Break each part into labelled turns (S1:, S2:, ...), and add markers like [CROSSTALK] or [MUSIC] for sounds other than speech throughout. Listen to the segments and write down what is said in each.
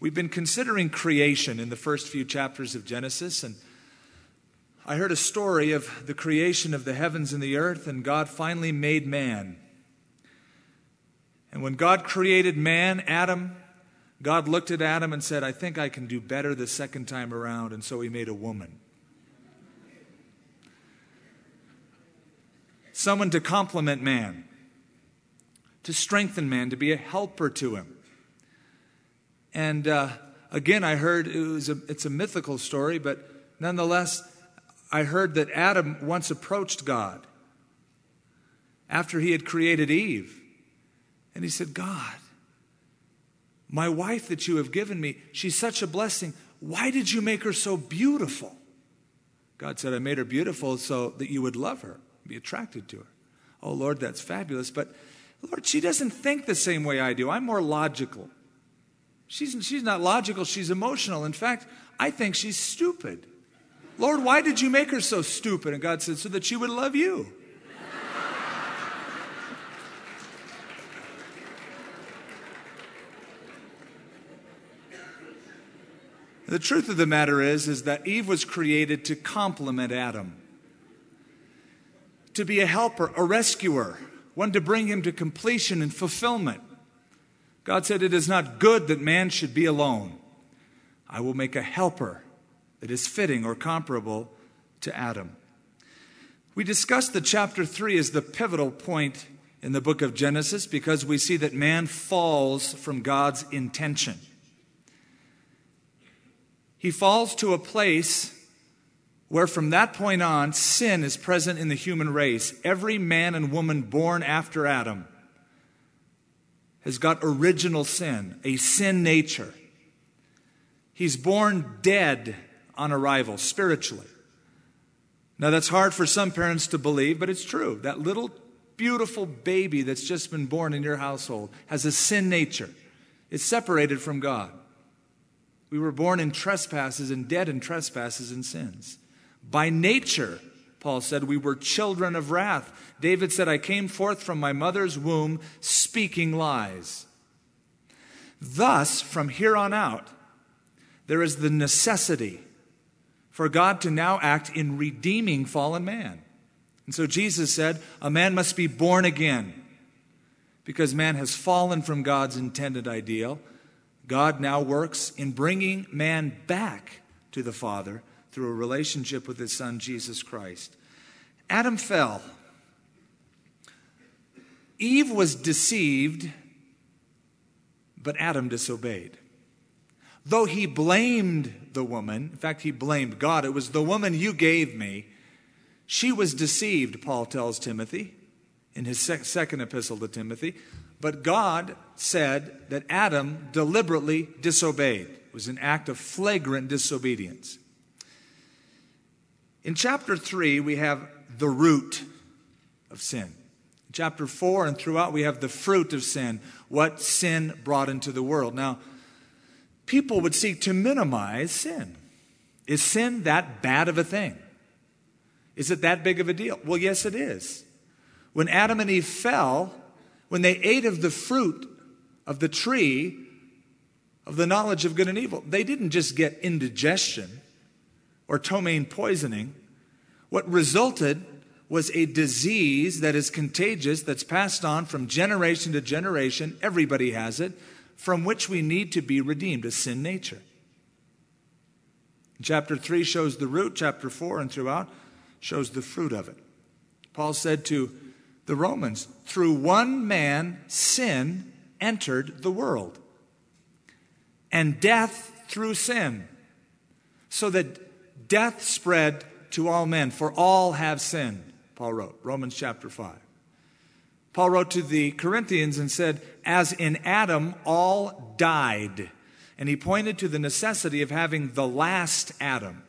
S1: We've been considering creation in the first few chapters of Genesis, and I heard a story of the creation of the heavens and the earth, and God finally made man. And when God created man, Adam, God looked at Adam and said, I think I can do better the second time around, and so he made a woman. Someone to complement man, to strengthen man, to be a helper to him. And uh, again, I heard it a, it's a mythical story, but nonetheless, I heard that Adam once approached God after he had created Eve. And he said, God, my wife that you have given me, she's such a blessing. Why did you make her so beautiful? God said, I made her beautiful so that you would love her, be attracted to her. Oh, Lord, that's fabulous. But, Lord, she doesn't think the same way I do. I'm more logical. She's, she's not logical, she's emotional. In fact, I think she's stupid. Lord, why did you make her so stupid? And God said, So that she would love you. The truth of the matter is is that Eve was created to complement Adam. To be a helper, a rescuer, one to bring him to completion and fulfillment. God said, It is not good that man should be alone. I will make a helper that is fitting or comparable to Adam. We discussed that chapter 3 is the pivotal point in the book of Genesis because we see that man falls from God's intention. He falls to a place where from that point on, sin is present in the human race. Every man and woman born after Adam has got original sin, a sin nature. He's born dead on arrival, spiritually. Now, that's hard for some parents to believe, but it's true. That little beautiful baby that's just been born in your household has a sin nature, it's separated from God. We were born in trespasses and dead in trespasses and sins. By nature, Paul said, we were children of wrath. David said, I came forth from my mother's womb speaking lies. Thus, from here on out, there is the necessity for God to now act in redeeming fallen man. And so Jesus said, A man must be born again. Because man has fallen from God's intended ideal, God now works in bringing man back to the Father through a relationship with his son, Jesus Christ. Adam fell. Eve was deceived, but Adam disobeyed. Though he blamed the woman, in fact, he blamed God, it was the woman you gave me. She was deceived, Paul tells Timothy in his second epistle to Timothy. But God said that Adam deliberately disobeyed. It was an act of flagrant disobedience. In chapter 3, we have the root of sin. In chapter 4 and throughout, we have the fruit of sin, what sin brought into the world. Now, people would seek to minimize sin. Is sin that bad of a thing? Is it that big of a deal? Well, yes, it is. When Adam and Eve fell, when they ate of the fruit of the tree of the knowledge of good and evil, they didn't just get indigestion or ptomaine poisoning. What resulted was a disease that is contagious, that's passed on from generation to generation. Everybody has it, from which we need to be redeemed, a sin nature. Chapter 3 shows the root, chapter 4 and throughout shows the fruit of it. Paul said to the Romans, through one man, sin entered the world, and death through sin, so that death spread to all men, for all have sinned, Paul wrote, Romans chapter 5. Paul wrote to the Corinthians and said, As in Adam, all died. And he pointed to the necessity of having the last Adam,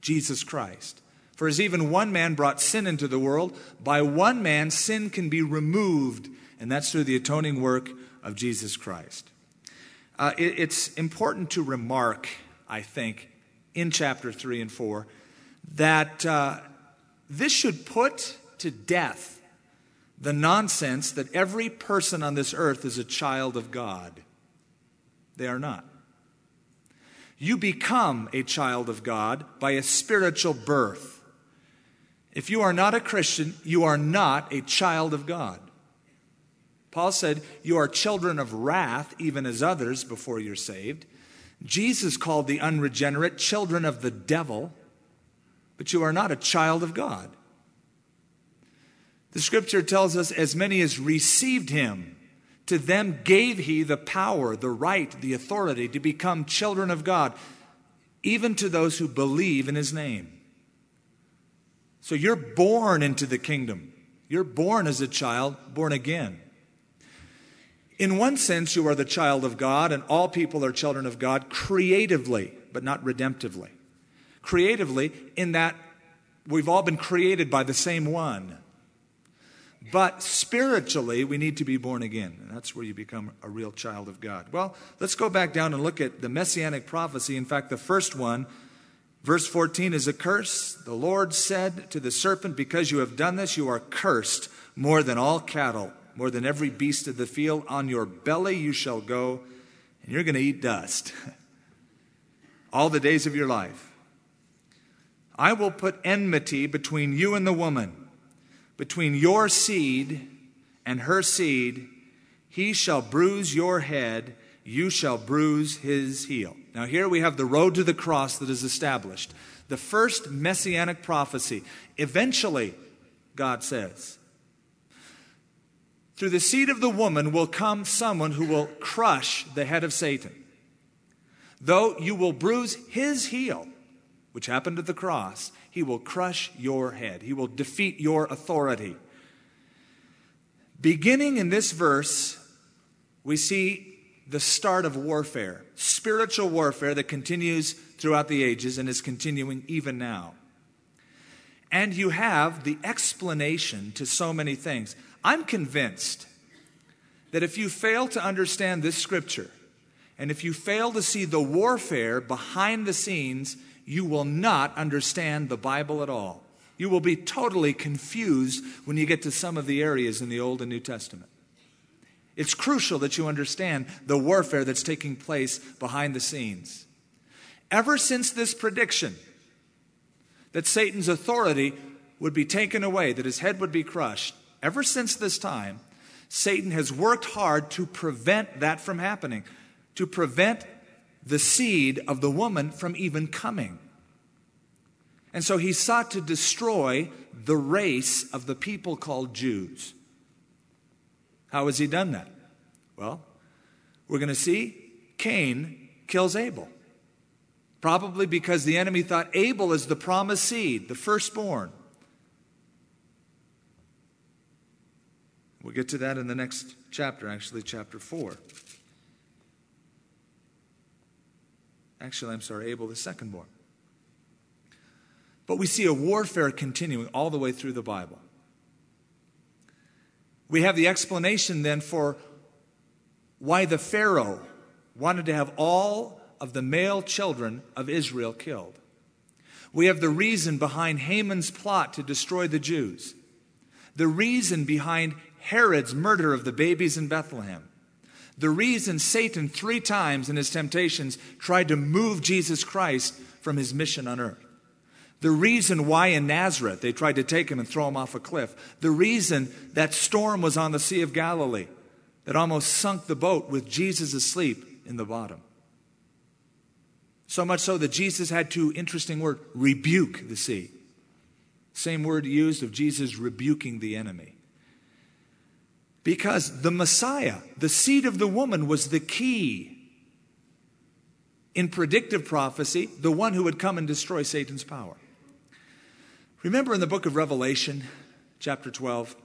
S1: Jesus Christ. For as even one man brought sin into the world, by one man sin can be removed, and that's through the atoning work of Jesus Christ. Uh, it, it's important to remark, I think, in chapter 3 and 4, that uh, this should put to death the nonsense that every person on this earth is a child of God. They are not. You become a child of God by a spiritual birth. If you are not a Christian, you are not a child of God. Paul said, You are children of wrath, even as others, before you're saved. Jesus called the unregenerate children of the devil, but you are not a child of God. The scripture tells us, As many as received him, to them gave he the power, the right, the authority to become children of God, even to those who believe in his name. So you're born into the kingdom. You're born as a child, born again. In one sense, you are the child of God, and all people are children of God creatively, but not redemptively. Creatively, in that we've all been created by the same one. But spiritually, we need to be born again. And that's where you become a real child of God. Well, let's go back down and look at the messianic prophecy. In fact, the first one, verse 14, is a curse. The Lord said to the serpent, Because you have done this, you are cursed more than all cattle more than every beast of the field. On your belly you shall go, and you're going to eat dust [LAUGHS] all the days of your life. I will put enmity between you and the woman, between your seed and her seed. He shall bruise your head, you shall bruise his heel. Now, here we have the road to the cross that is established. The first messianic prophecy. Eventually, God says, through the seed of the woman will come someone who will crush the head of Satan. Though you will bruise his heel, which happened at the cross, he will crush your head. He will defeat your authority. Beginning in this verse, we see the start of warfare, spiritual warfare that continues throughout the ages and is continuing even now. And you have the explanation to so many things. I'm convinced that if you fail to understand this scripture, and if you fail to see the warfare behind the scenes, you will not understand the Bible at all. You will be totally confused when you get to some of the areas in the Old and New Testament. It's crucial that you understand the warfare that's taking place behind the scenes. Ever since this prediction that Satan's authority would be taken away, that his head would be crushed, Ever since this time, Satan has worked hard to prevent that from happening, to prevent the seed of the woman from even coming. And so he sought to destroy the race of the people called Jews. How has he done that? Well, we're going to see Cain kills Abel. Probably because the enemy thought Abel is the promised seed, the firstborn. We'll get to that in the next chapter, actually, chapter 4. Actually, I'm sorry, Abel, the secondborn. But we see a warfare continuing all the way through the Bible. We have the explanation then for why the Pharaoh wanted to have all of the male children of Israel killed. We have the reason behind Haman's plot to destroy the Jews, the reason behind Herod's murder of the babies in Bethlehem. The reason Satan, three times in his temptations, tried to move Jesus Christ from his mission on earth. The reason why in Nazareth they tried to take him and throw him off a cliff. The reason that storm was on the Sea of Galilee that almost sunk the boat with Jesus asleep in the bottom. So much so that Jesus had to, interesting word, rebuke the sea. Same word used of Jesus rebuking the enemy. Because the Messiah, the seed of the woman, was the key in predictive prophecy, the one who would come and destroy Satan's power. Remember in the book of Revelation, chapter 12,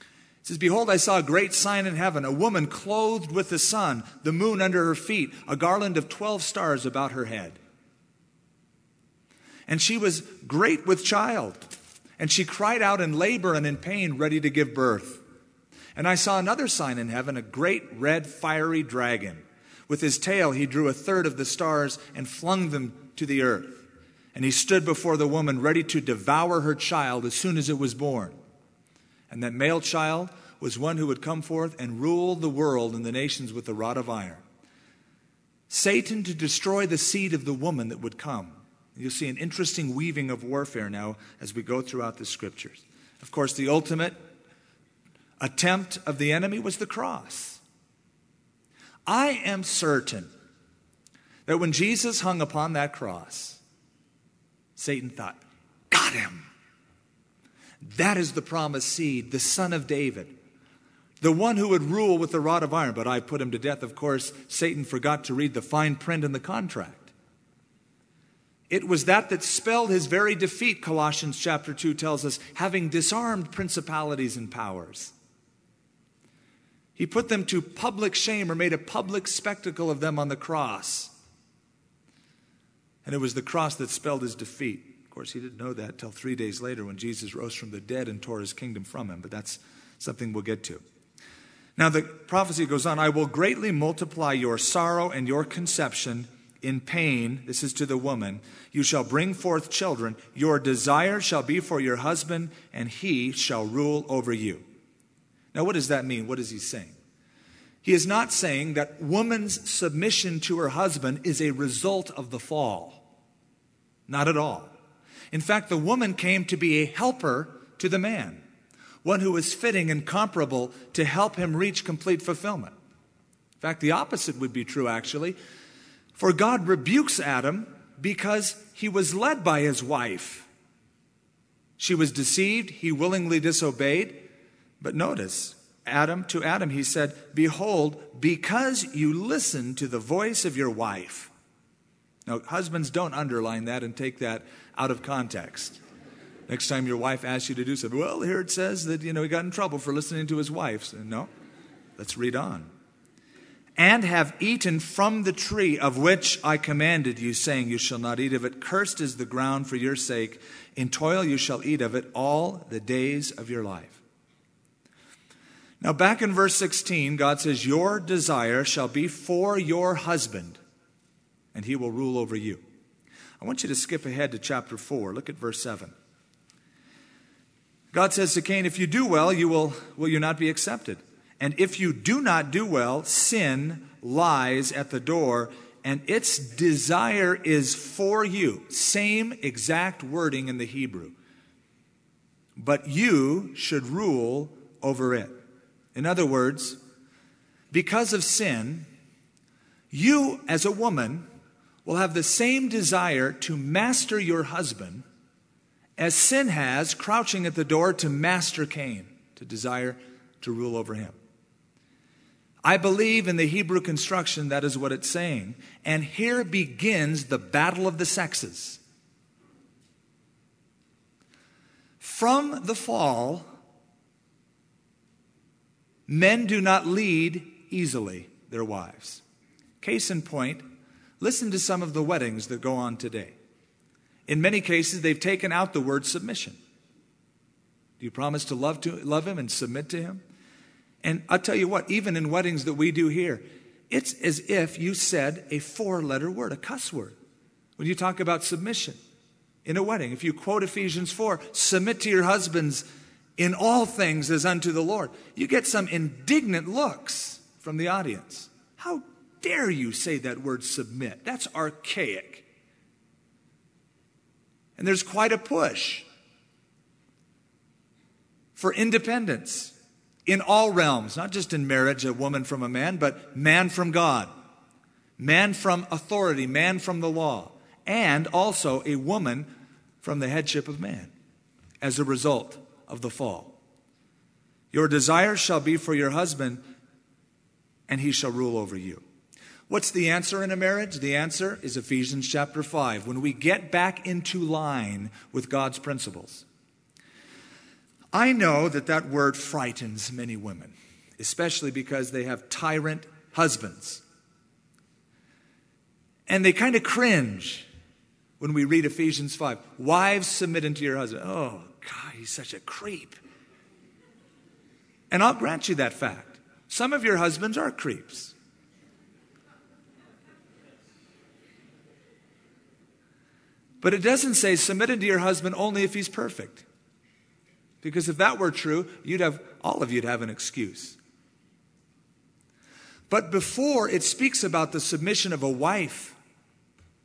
S1: it says, Behold, I saw a great sign in heaven, a woman clothed with the sun, the moon under her feet, a garland of 12 stars about her head. And she was great with child, and she cried out in labor and in pain, ready to give birth. And I saw another sign in heaven a great red fiery dragon. With his tail, he drew a third of the stars and flung them to the earth. And he stood before the woman, ready to devour her child as soon as it was born. And that male child was one who would come forth and rule the world and the nations with a rod of iron. Satan to destroy the seed of the woman that would come. You'll see an interesting weaving of warfare now as we go throughout the scriptures. Of course, the ultimate attempt of the enemy was the cross. I am certain that when Jesus hung upon that cross, Satan thought, Got him. That is the promised seed, the son of David, the one who would rule with the rod of iron. But I put him to death. Of course, Satan forgot to read the fine print in the contract. It was that that spelled his very defeat, Colossians chapter 2 tells us, having disarmed principalities and powers. He put them to public shame or made a public spectacle of them on the cross. And it was the cross that spelled his defeat. Of course, he didn't know that until three days later when Jesus rose from the dead and tore his kingdom from him, but that's something we'll get to. Now, the prophecy goes on I will greatly multiply your sorrow and your conception in pain, this is to the woman, you shall bring forth children. Your desire shall be for your husband, and he shall rule over you. Now, what does that mean? What is he saying? He is not saying that woman's submission to her husband is a result of the fall. Not at all. In fact, the woman came to be a helper to the man, one who was fitting and comparable to help him reach complete fulfillment. In fact, the opposite would be true, actually. For God rebukes Adam because he was led by his wife. She was deceived, he willingly disobeyed. But notice, Adam to Adam he said, "Behold, because you listened to the voice of your wife." Now, husbands don't underline that and take that out of context. Next time your wife asks you to do something, well, here it says that you know he got in trouble for listening to his wife. No, let's read on and have eaten from the tree of which I commanded you, saying, You shall not eat of it. Cursed is the ground for your sake. In toil you shall eat of it all the days of your life. Now, back in verse 16, God says, Your desire shall be for your husband, and he will rule over you. I want you to skip ahead to chapter 4. Look at verse 7. God says to Cain, If you do well, you will, will you not be accepted? And if you do not do well, sin lies at the door, and its desire is for you. Same exact wording in the Hebrew. But you should rule over it. In other words, because of sin, you as a woman will have the same desire to master your husband as sin has crouching at the door to master Cain, to desire to rule over him. I believe in the Hebrew construction that is what it's saying. And here begins the battle of the sexes. From the fall, men do not lead easily their wives. Case in point, listen to some of the weddings that go on today. In many cases, they've taken out the word submission. Do you promise to love, to love him and submit to him? And I'll tell you what, even in weddings that we do here, it's as if you said a four letter word, a cuss word. When you talk about submission in a wedding, if you quote Ephesians 4, submit to your husbands in all things as unto the Lord, you get some indignant looks from the audience. How dare you say that word submit? That's archaic. And there's quite a push for independence in all realms, not just in marriage, a woman from a man, but man from God, man from authority, man from the law, and also a woman from the headship of man as a result of the fall. Your desire shall be for your husband, and he shall rule over you. What's the answer in a marriage? The answer is Ephesians chapter 5. When we get back into line with God's principles, I know that that word frightens many women, especially because they have tyrant husbands. And they kind of cringe when we read Ephesians 5. Wives, submit unto your husband. Oh, God, he's such a creep. And I'll grant you that fact. Some of your husbands are creeps. But it doesn't say submit unto your husband only if he's perfect. Because if that were true, you'd have all of you'd have an excuse. But before it speaks about the submission of a wife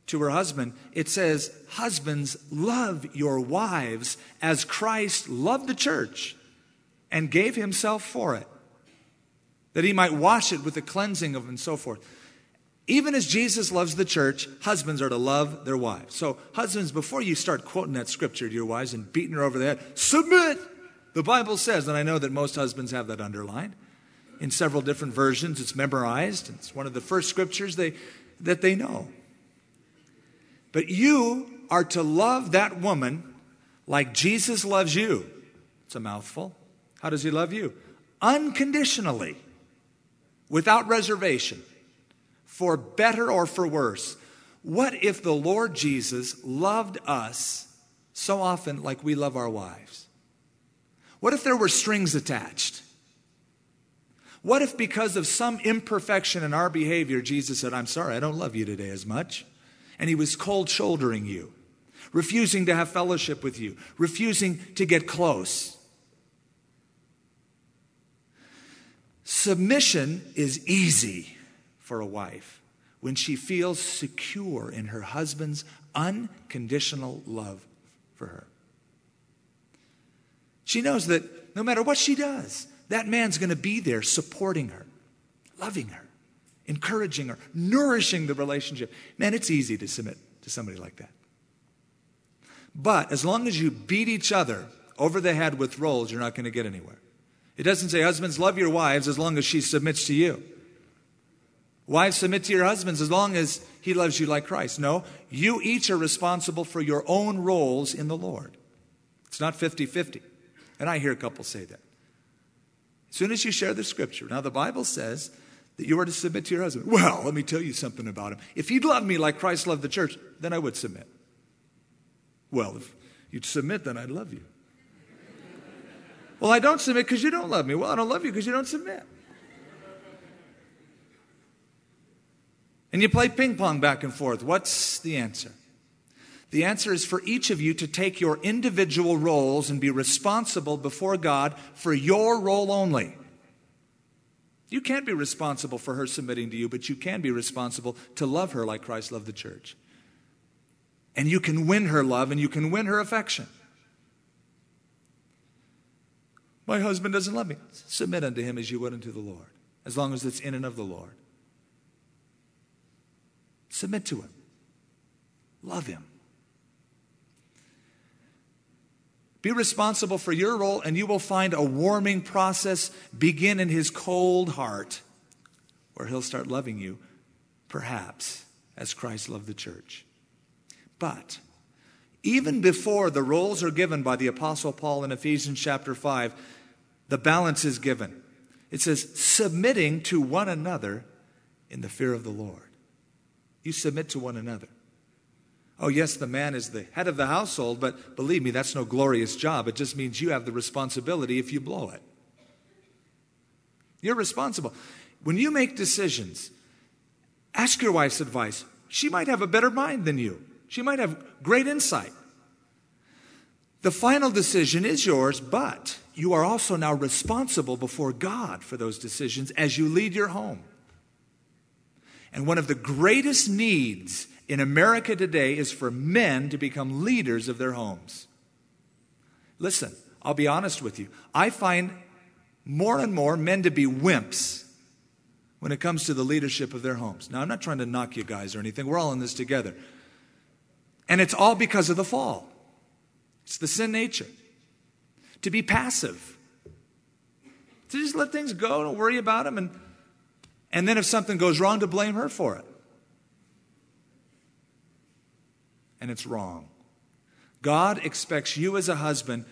S1: to her husband, it says, Husbands, love your wives as Christ loved the church and gave himself for it, that he might wash it with the cleansing of and so forth. Even as Jesus loves the church, husbands are to love their wives. So, husbands, before you start quoting that scripture to your wives and beating her over the head, submit. The Bible says, and I know that most husbands have that underlined in several different versions. It's memorized. It's one of the first scriptures they, that they know. But you are to love that woman like Jesus loves you. It's a mouthful. How does he love you? Unconditionally, without reservation for better or for worse. What if the Lord Jesus loved us so often like we love our wives? What if there were strings attached? What if, because of some imperfection in our behavior, Jesus said, I'm sorry, I don't love you today as much? And he was cold shouldering you, refusing to have fellowship with you, refusing to get close. Submission is easy for a wife when she feels secure in her husband's unconditional love for her. She knows that no matter what she does, that man's going to be there supporting her, loving her, encouraging or nourishing the relationship. Man, it's easy to submit to somebody like that. But as long as you beat each other over the head with roles, you're not going to get anywhere. It doesn't say, husbands, love your wives as long as she submits to you. Wives, submit to your husbands as long as he loves you like Christ. No, you each are responsible for your own roles in the Lord. It's not 50 50. And I hear a couple say that. As soon as you share the scripture, now the Bible says that you are to submit to your husband. Well, let me tell you something about him. If he'd love me like Christ loved the church, then I would submit. Well, if you'd submit, then I'd love you. well, I don't submit because you don't love me. Well, I don't love you because you don't submit. and you play ping pong back and forth. What's the answer? The answer is for each of you to take your individual roles and be responsible before God for your role only. You can't be responsible for her submitting to you, but you can be responsible to love her like Christ loved the church. And you can win her love and you can win her affection. My husband doesn't love me. Submit unto him as you would unto the Lord, as long as it's in and of the Lord. Submit to him. Love him. Be responsible for your role, and you will find a warming process begin in his cold heart, where he'll start loving you, perhaps as Christ loved the church. But even before the roles are given by the Apostle Paul in Ephesians chapter 5, the balance is given. It says, submitting to one another in the fear of the Lord. You submit to one another. Oh, yes, the man is the head of the household, but believe me, that's no glorious job. It just means you have the responsibility if you blow it. You're responsible. When you make decisions, ask your wife's advice. She might have a better mind than you, she might have great insight. The final decision is yours, but you are also now responsible before God for those decisions as you lead your home. And one of the greatest needs in America today is for men to become leaders of their homes. Listen, I'll be honest with you. I find more and more men to be wimps when it comes to the leadership of their homes. Now, I'm not trying to knock you guys or anything. We're all in this together. And it's all because of the fall. It's the sin nature. To be passive. To just let things go, don't worry about them, and and then if something goes wrong, to blame her for it. And it's wrong. God expects you as a husband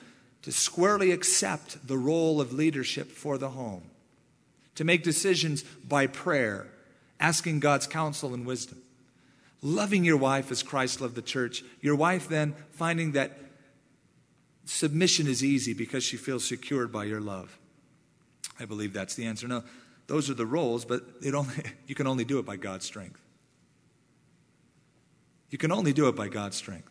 S1: to squarely accept the role of leadership for the home, to make decisions by prayer, asking God's counsel and wisdom, loving your wife as Christ loved the church. Your wife then finding that submission is easy because she feels secured by your love. I believe that's the answer. Now, those are the roles, but only, [LAUGHS] you can only do it by God's strength. You can only do it by God's strength.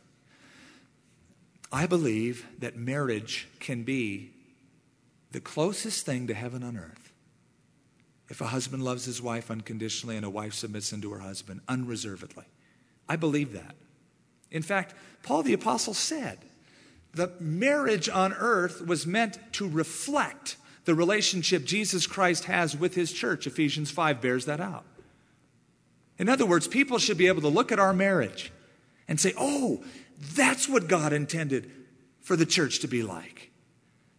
S1: I believe that marriage can be the closest thing to heaven on earth. if a husband loves his wife unconditionally and a wife submits unto her husband unreservedly. I believe that. In fact, Paul the Apostle said the marriage on earth was meant to reflect the relationship Jesus Christ has with his church. Ephesians 5 bears that out. In other words, people should be able to look at our marriage and say, oh, that's what God intended for the church to be like.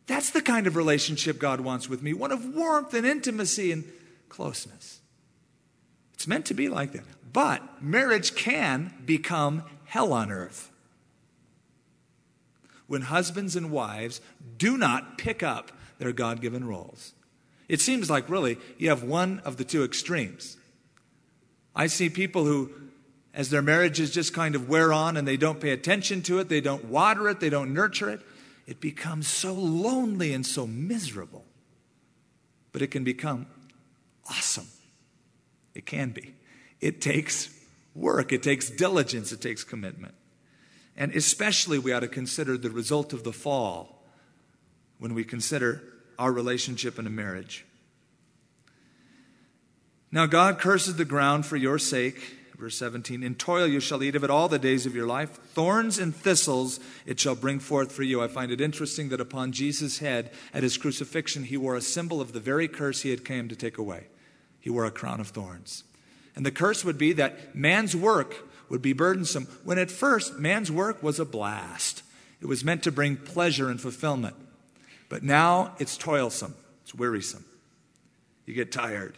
S1: That's the kind of relationship God wants with me one of warmth and intimacy and closeness. It's meant to be like that. But marriage can become hell on earth when husbands and wives do not pick up their God given roles. It seems like really you have one of the two extremes. I see people who, as their marriages just kind of wear on and they don't pay attention to it, they don't water it, they don't nurture it, it becomes so lonely and so miserable. But it can become awesome. It can be. It takes work, it takes diligence, it takes commitment. And especially, we ought to consider the result of the fall when we consider our relationship in a marriage. Now, God curses the ground for your sake. Verse 17, in toil you shall eat of it all the days of your life. Thorns and thistles it shall bring forth for you. I find it interesting that upon Jesus' head at his crucifixion, he wore a symbol of the very curse he had come to take away. He wore a crown of thorns. And the curse would be that man's work would be burdensome, when at first man's work was a blast. It was meant to bring pleasure and fulfillment. But now it's toilsome, it's wearisome. You get tired.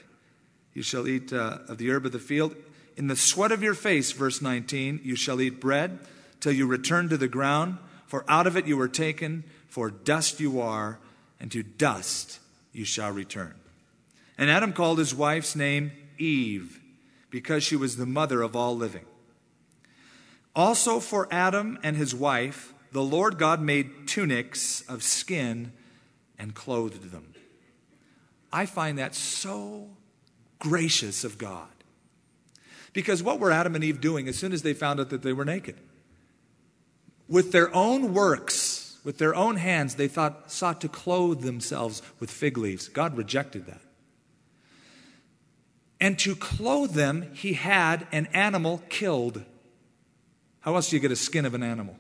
S1: You shall eat uh, of the herb of the field. In the sweat of your face, verse 19, you shall eat bread till you return to the ground, for out of it you were taken, for dust you are, and to dust you shall return. And Adam called his wife's name Eve, because she was the mother of all living. Also for Adam and his wife, the Lord God made tunics of skin and clothed them. I find that so gracious of God. Because what were Adam and Eve doing as soon as they found out that they were naked? With their own works, with their own hands, they thought, sought to clothe themselves with fig leaves. God rejected that. And to clothe them, he had an animal killed. How else do you get a skin of an animal?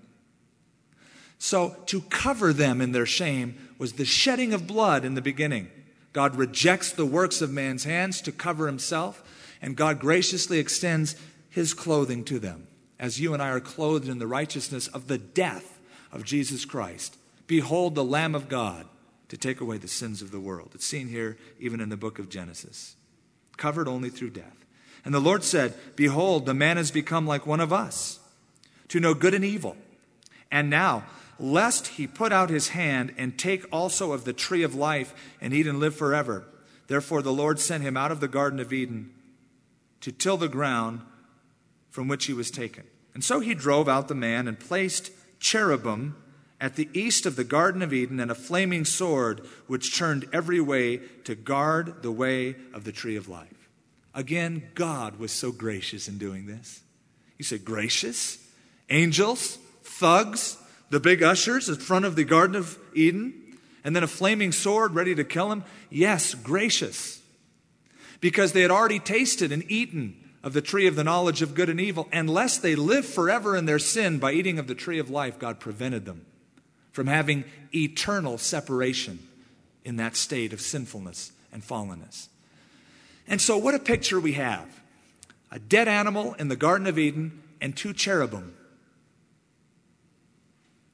S1: So, to cover them in their shame was the shedding of blood in the beginning. God rejects the works of man's hands to cover himself, and God graciously extends his clothing to them, as you and I are clothed in the righteousness of the death of Jesus Christ. Behold the Lamb of God to take away the sins of the world. It's seen here even in the book of Genesis, covered only through death. And the Lord said, Behold, the man has become like one of us, to know good and evil. And now, lest he put out his hand and take also of the tree of life and eat and live forever. Therefore, the Lord sent him out of the Garden of Eden to till the ground from which he was taken. And so he drove out the man and placed cherubim at the east of the Garden of Eden and a flaming sword which turned every way to guard the way of the tree of life. Again, God was so gracious in doing this. You say, gracious? Angels? Thugs? The big ushers in front of the Garden of Eden, and then a flaming sword ready to kill him? Yes, gracious. Because they had already tasted and eaten of the tree of the knowledge of good and evil. Unless they live forever in their sin by eating of the tree of life, God prevented them from having eternal separation in that state of sinfulness and fallenness. And so, what a picture we have a dead animal in the Garden of Eden and two cherubim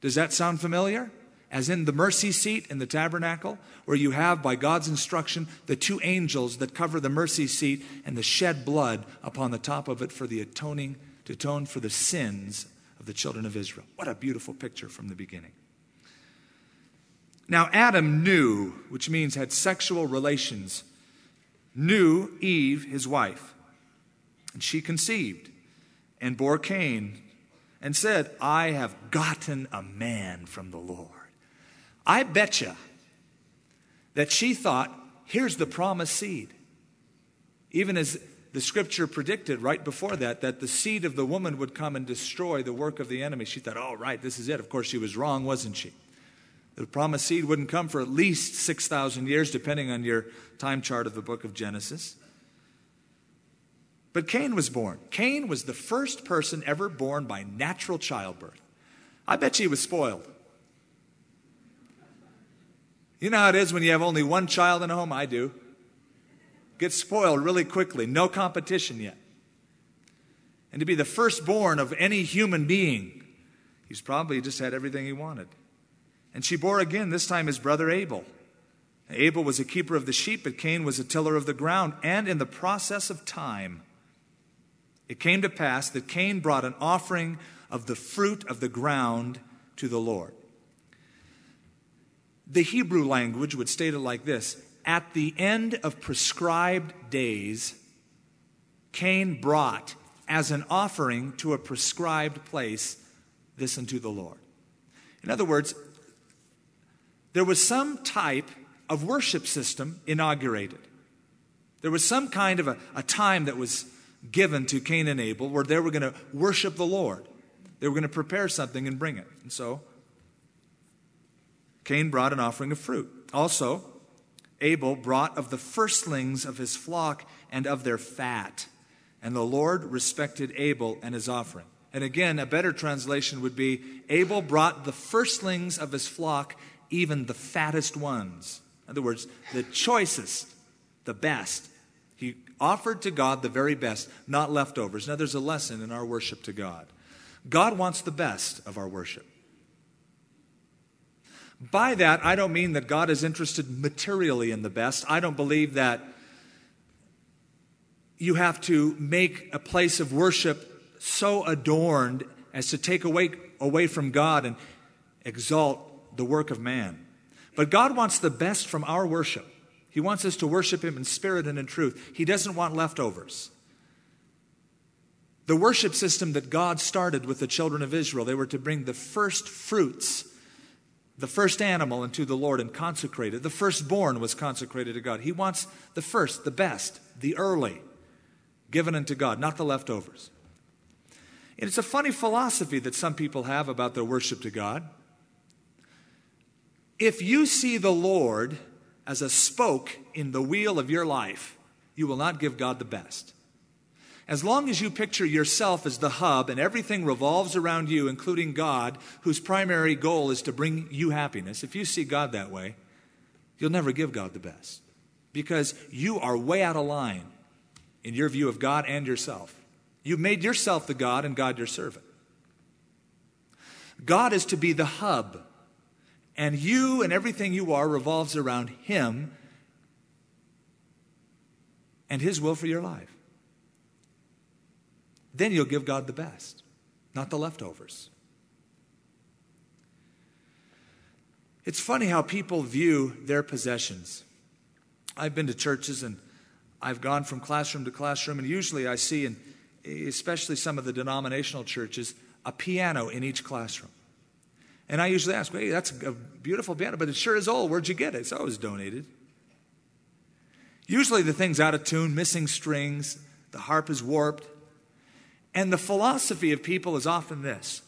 S1: does that sound familiar? As in the mercy seat in the tabernacle, where you have, by God's instruction, the two angels that cover the mercy seat and the shed blood upon the top of it for the atoning, to atone for the sins of the children of Israel. What a beautiful picture from the beginning. Now, Adam knew, which means had sexual relations, knew Eve, his wife. And she conceived and bore Cain and said, I have gotten a man from the Lord. I betcha that she thought, here's the promised seed. Even as the scripture predicted right before that, that the seed of the woman would come and destroy the work of the enemy. She thought, oh, right, this is it. Of course, she was wrong, wasn't she? The promised seed wouldn't come for at least 6,000 years, depending on your time chart of the book of Genesis. But Cain was born. Cain was the first person ever born by natural childbirth. I bet you he was spoiled. You know how it is when you have only one child in a home? I do. Get spoiled really quickly, no competition yet. And to be the firstborn of any human being, he's probably just had everything he wanted. And she bore again, this time his brother Abel. Abel was a keeper of the sheep, but Cain was a tiller of the ground. And in the process of time, it came to pass that Cain brought an offering of the fruit of the ground to the Lord. The Hebrew language would state it like this At the end of prescribed days, Cain brought as an offering to a prescribed place this unto the Lord. In other words, there was some type of worship system inaugurated. There was some kind of a, a time that was given to Cain and Abel where they were going to worship the Lord. They were going to prepare something and bring it. And so, Cain brought an offering of fruit. Also, Abel brought of the firstlings of his flock and of their fat. And the Lord respected Abel and his offering. And again, a better translation would be Abel brought the firstlings of his flock, even the fattest ones. In other words, the choicest, the best. He offered to God the very best, not leftovers. Now, there's a lesson in our worship to God. God wants the best of our worship. By that, I don't mean that God is interested materially in the best. I don't believe that you have to make a place of worship so adorned as to take away, away from God and exalt the work of man. But God wants the best from our worship. He wants us to worship Him in spirit and in truth. He doesn't want leftovers. The worship system that God started with the children of Israel, they were to bring the first fruits, the first animal into the Lord and consecrate it. The firstborn was consecrated to God. He wants the first, the best, the early given unto God, not the leftovers. And it's a funny philosophy that some people have about their worship to God. If you see the Lord as a spoke in the wheel of your life, you will not give God the best. As long as you picture yourself as the hub and everything revolves around you, including God, whose primary goal is to bring you happiness, if you see God that way, you'll never give God the best because you are way out of line in your view of God and yourself. You've made yourself the God and God your servant. God is to be the hub, and you and everything you are revolves around Him and His will for your life. Then you'll give God the best, not the leftovers. It's funny how people view their possessions. I've been to churches and I've gone from classroom to classroom, and usually I see, in, especially some of the denominational churches, a piano in each classroom. And I usually ask, hey, that's a beautiful piano, but it sure is old. Where'd you get it? It's always donated. Usually the thing's out of tune, missing strings, the harp is warped. And the philosophy of people is often this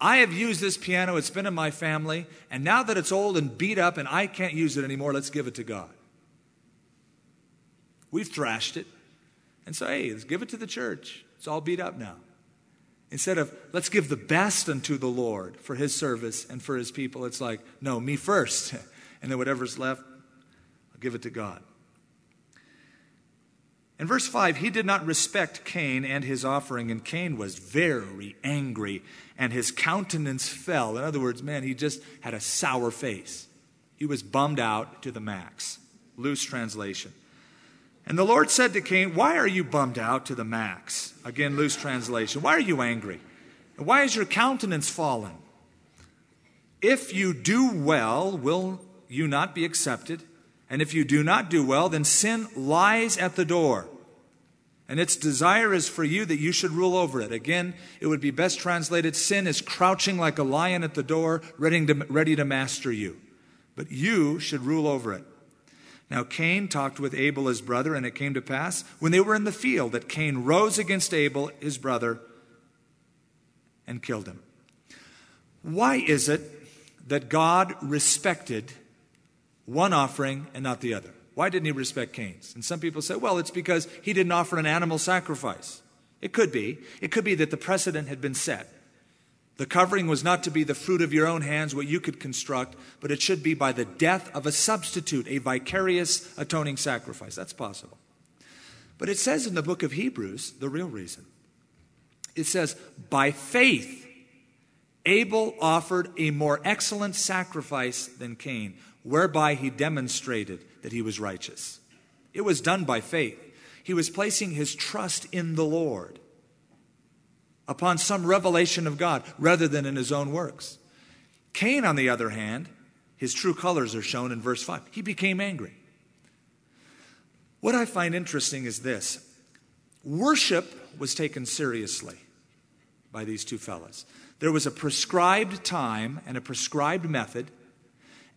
S1: I have used this piano, it's been in my family, and now that it's old and beat up and I can't use it anymore, let's give it to God. We've thrashed it. And so, hey, let's give it to the church. It's all beat up now. Instead of, let's give the best unto the Lord for his service and for his people, it's like, no, me first. [LAUGHS] And then whatever's left, I'll give it to God. In verse 5, he did not respect Cain and his offering, and Cain was very angry, and his countenance fell. In other words, man, he just had a sour face. He was bummed out to the max. Loose translation. And the Lord said to Cain, Why are you bummed out to the max? Again, loose translation. Why are you angry? And why is your countenance fallen? If you do well, will you not be accepted? And if you do not do well, then sin lies at the door. And its desire is for you that you should rule over it. Again, it would be best translated sin is crouching like a lion at the door, ready to, ready to master you. But you should rule over it. Now Cain talked with Abel his brother, and it came to pass, when they were in the field, that Cain rose against Abel his brother and killed him. Why is it that God respected one offering and not the other. Why didn't he respect Cain's? And some people say, well, it's because he didn't offer an animal sacrifice. It could be. It could be that the precedent had been set. The covering was not to be the fruit of your own hands, what you could construct, but it should be by the death of a substitute, a vicarious atoning sacrifice. That's possible. But it says in the book of Hebrews the real reason. It says, by faith, Abel offered a more excellent sacrifice than Cain, whereby he demonstrated that he was righteous. It was done by faith. He was placing his trust in the Lord upon some revelation of God rather than in his own works. Cain, on the other hand, his true colors are shown in verse 5. He became angry. What I find interesting is this worship was taken seriously by these two fellows. There was a prescribed time and a prescribed method,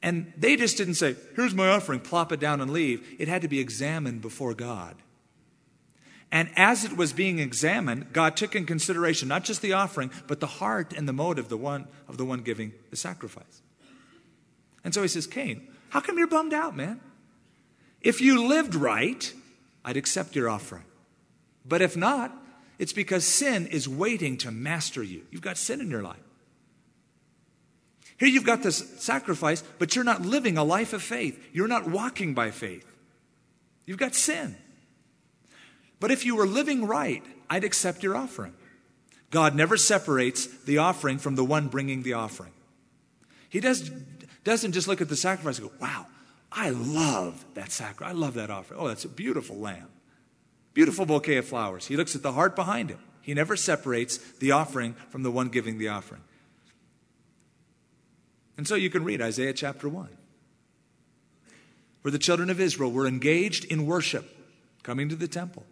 S1: and they just didn't say, Here's my offering, plop it down and leave. It had to be examined before God. And as it was being examined, God took in consideration not just the offering, but the heart and the motive of the one, of the one giving the sacrifice. And so he says, Cain, how come you're bummed out, man? If you lived right, I'd accept your offering. But if not, it's because sin is waiting to master you. You've got sin in your life. Here you've got this sacrifice, but you're not living a life of faith. You're not walking by faith. You've got sin. But if you were living right, I'd accept your offering. God never separates the offering from the one bringing the offering. He does, doesn't just look at the sacrifice and go, wow, I love that sacrifice. I love that offering. Oh, that's a beautiful lamb. Beautiful bouquet of flowers. He looks at the heart behind it. He never separates the offering from the one giving the offering. And so you can read Isaiah chapter 1, where the children of Israel were engaged in worship, coming to the temple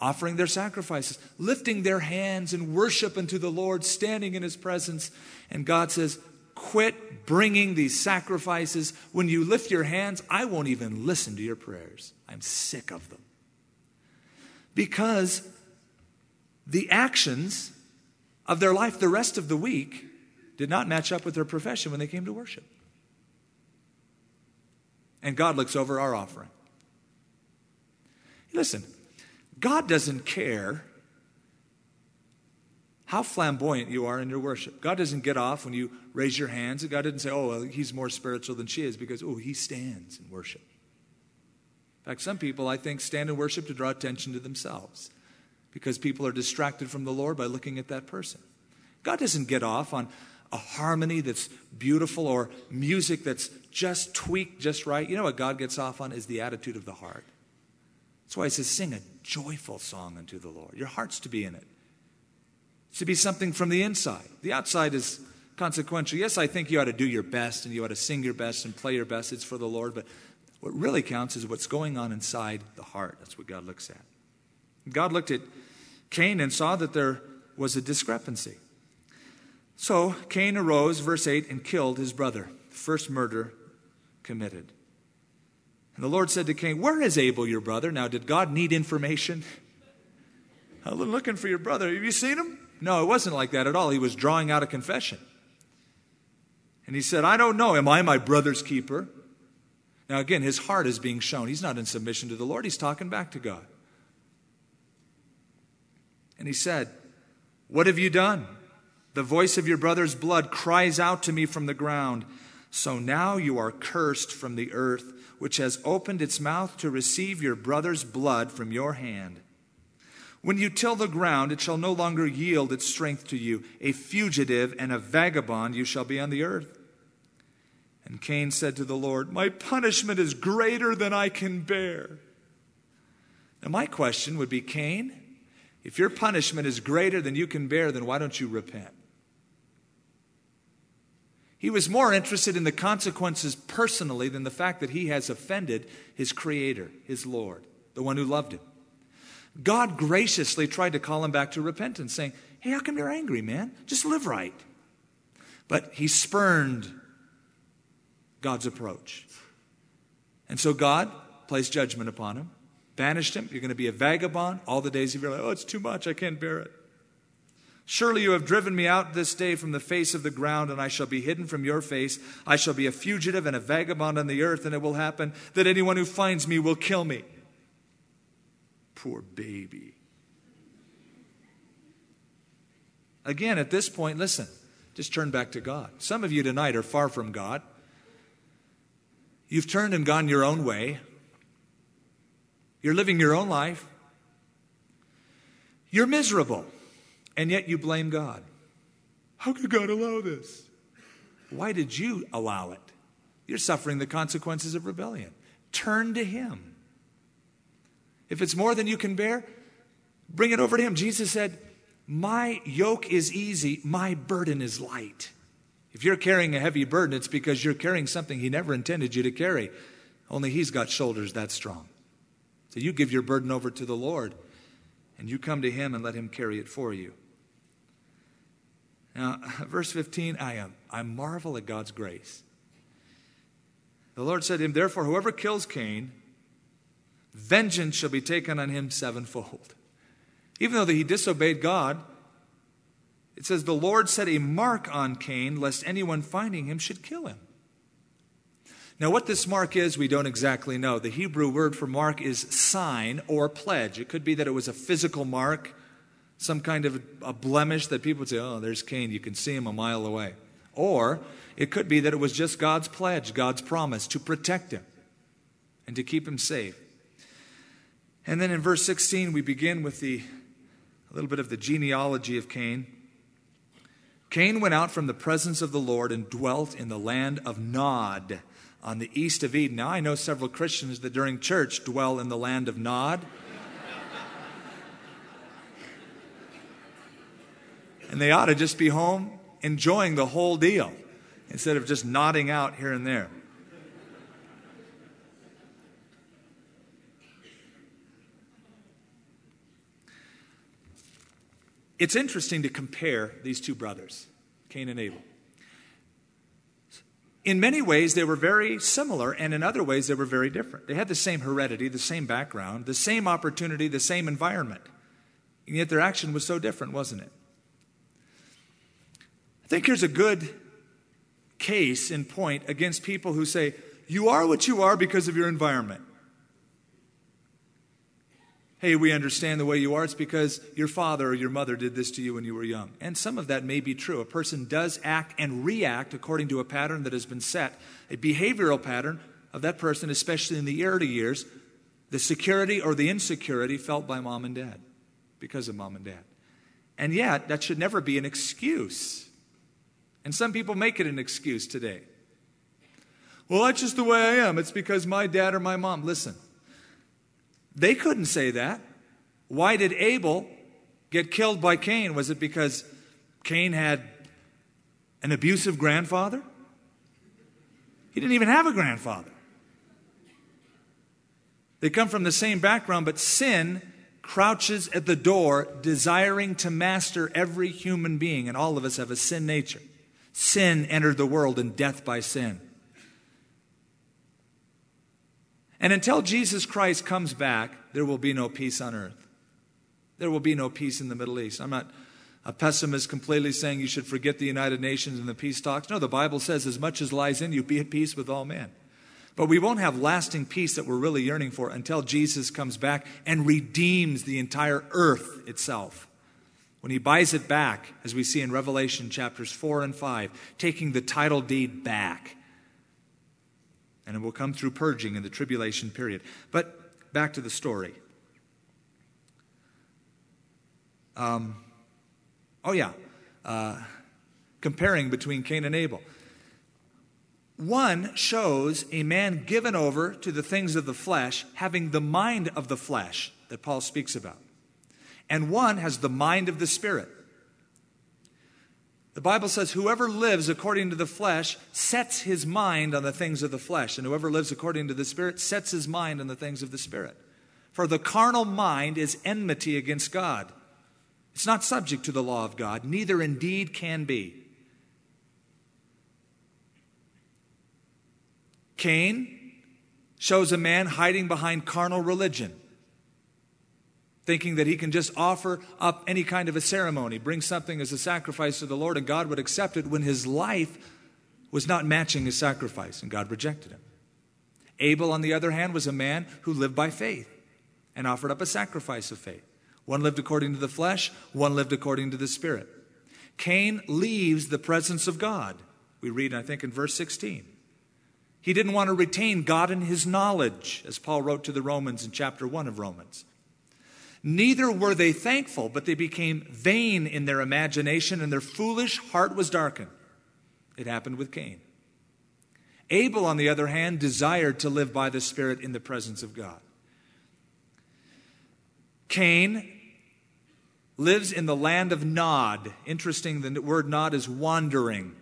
S1: offering their sacrifices, lifting their hands in worship unto the Lord, standing in his presence. And God says, Quit bringing these sacrifices. When you lift your hands, I won't even listen to your prayers. I'm sick of them. Because the actions of their life the rest of the week did not match up with their profession when they came to worship. And God looks over our offering. Listen, God doesn't care how flamboyant you are in your worship. God doesn't get off when you raise your hands. God didn't say, oh, well, he's more spiritual than she is because, oh, he stands in worship. In fact, some people, I think, stand in worship to draw attention to themselves because people are distracted from the Lord by looking at that person. God doesn't get off on a harmony that's beautiful or music that's just tweaked just right. You know what God gets off on is the attitude of the heart. That's why he says, sing a joyful song unto the Lord. Your heart's to be in it. It's to be something from the inside. The outside is consequential. Yes, I think you ought to do your best and you ought to sing your best and play your best. It's for the Lord. But what really counts is what's going on inside the heart. That's what God looks at. God looked at Cain and saw that there was a discrepancy. So Cain arose, verse 8, and killed his brother. First murder committed. And the Lord said to Cain, Where is Abel, your brother? Now, did God need information? I'm looking for your brother. Have you seen him? No, it wasn't like that at all. He was drawing out a confession. And he said, I don't know. Am I my brother's keeper? Now, again, his heart is being shown. He's not in submission to the Lord, he's talking back to God. And he said, What have you done? The voice of your brother's blood cries out to me from the ground. So now you are cursed from the earth which has opened its mouth to receive your brother's blood from your hand. When you till the ground, it shall no longer yield its strength to you. A fugitive and a vagabond you shall be on the earth. And Cain said to the Lord, My punishment is greater than I can bear. Now, my question would be Cain, if your punishment is greater than you can bear, then why don't you repent? He was more interested in the consequences personally than the fact that he has offended his Creator, his Lord, the one who loved him. God graciously tried to call him back to repentance, saying, Hey, how come you're angry, man? Just live right. But he spurned God's approach. And so God placed judgment upon him, banished him. You're going to be a vagabond all the days of your life. Oh, it's too much. I can't bear it. Surely you have driven me out this day from the face of the ground, and I shall be hidden from your face. I shall be a fugitive and a vagabond on the earth, and it will happen that anyone who finds me will kill me. Poor baby. Again, at this point, listen, just turn back to God. Some of you tonight are far from God. You've turned and gone your own way. You're living your own life. You're miserable. And yet you blame God. How could God allow this? Why did you allow it? You're suffering the consequences of rebellion. Turn to Him. If it's more than you can bear, bring it over to Him. Jesus said, My yoke is easy, my burden is light. If you're carrying a heavy burden, it's because you're carrying something He never intended you to carry. Only He's got shoulders that strong. So you give your burden over to the Lord and you come to Him and let Him carry it for you. Now, [LAUGHS] verse 15, I am I marvel at God's grace. The Lord said to him, Therefore, whoever kills Cain, vengeance shall be taken on him sevenfold. Even though he disobeyed God, it says, The Lord set a mark on Cain, lest anyone finding him should kill him. Now, what this mark is, we don't exactly know. The Hebrew word for mark is sign or pledge. It could be that it was a physical mark some kind of a blemish that people would say, oh, there's Cain, you can see him a mile away. Or it could be that it was just God's pledge, God's promise to protect him and to keep him safe. And then in verse 16, we begin with the, a little bit of the genealogy of Cain. Cain went out from the presence of the Lord and dwelt in the land of Nod on the east of Eden. Now, I know several Christians that during church dwell in the land of Nod. And they ought to just be home enjoying the whole deal instead of just nodding out here and there. It's interesting to compare these two brothers, Cain and Abel. In many ways, they were very similar, and in other ways, they were very different. They had the same heredity, the same background, the same opportunity, the same environment. And yet their action was so different, wasn't it? I think here's a good case in point against people who say, you are what you are because of your environment. Hey, we understand the way you are. It's because your father or your mother did this to you when you were young. And some of that may be true. A person does act and react according to a pattern that has been set, a behavioral pattern of that person, especially in the early years, the security or the insecurity felt by mom and dad because of mom and dad. And yet, that should never be an excuse and some people make it an excuse today. Well, that's just the way I am. It's because my dad or my mom. Listen, they couldn't say that. Why did Abel get killed by Cain? Was it because Cain had an abusive grandfather? He didn't even have a grandfather. They come from the same background, but sin crouches at the door, desiring to master every human being, and all of us have a sin nature. Sin entered the world and death by sin. And until Jesus Christ comes back, there will be no peace on earth. There will be no peace in the Middle East. I'm not a pessimist completely saying you should forget the United Nations and the peace talks. No, the Bible says, as much as lies in you, be at peace with all men. But we won't have lasting peace that we're really yearning for until Jesus comes back and redeems the entire earth itself when he buys it back, as we see in Revelation chapters 4 and 5, taking the title deed back. And it will come through purging in the tribulation period. But back to the story. Um, oh, yeah. Uh, comparing between Cain and Abel. One shows a man given over to the things of the flesh, having the mind of the flesh that Paul speaks about and one has the mind of the Spirit. The Bible says, Whoever lives according to the flesh sets his mind on the things of the flesh, and whoever lives according to the Spirit sets his mind on the things of the Spirit. For the carnal mind is enmity against God. It's not subject to the law of God, neither indeed can be. Cain shows a man hiding behind carnal religion. Thinking that he can just offer up any kind of a ceremony, bring something as a sacrifice to the Lord, and God would accept it when his life was not matching his sacrifice, and God rejected him. Abel, on the other hand, was a man who lived by faith and offered up a sacrifice of faith. One lived according to the flesh, one lived according to the Spirit. Cain leaves the presence of God. We read, I think, in verse 16. He didn't want to retain God in his knowledge, as Paul wrote to the Romans in chapter 1 of Romans. Neither were they thankful, but they became vain in their imagination, and their foolish heart was darkened. It happened with Cain. Abel, on the other hand, desired to live by the Spirit in the presence of God. Cain lives in the land of Nod. Interesting, the word Nod is wandering.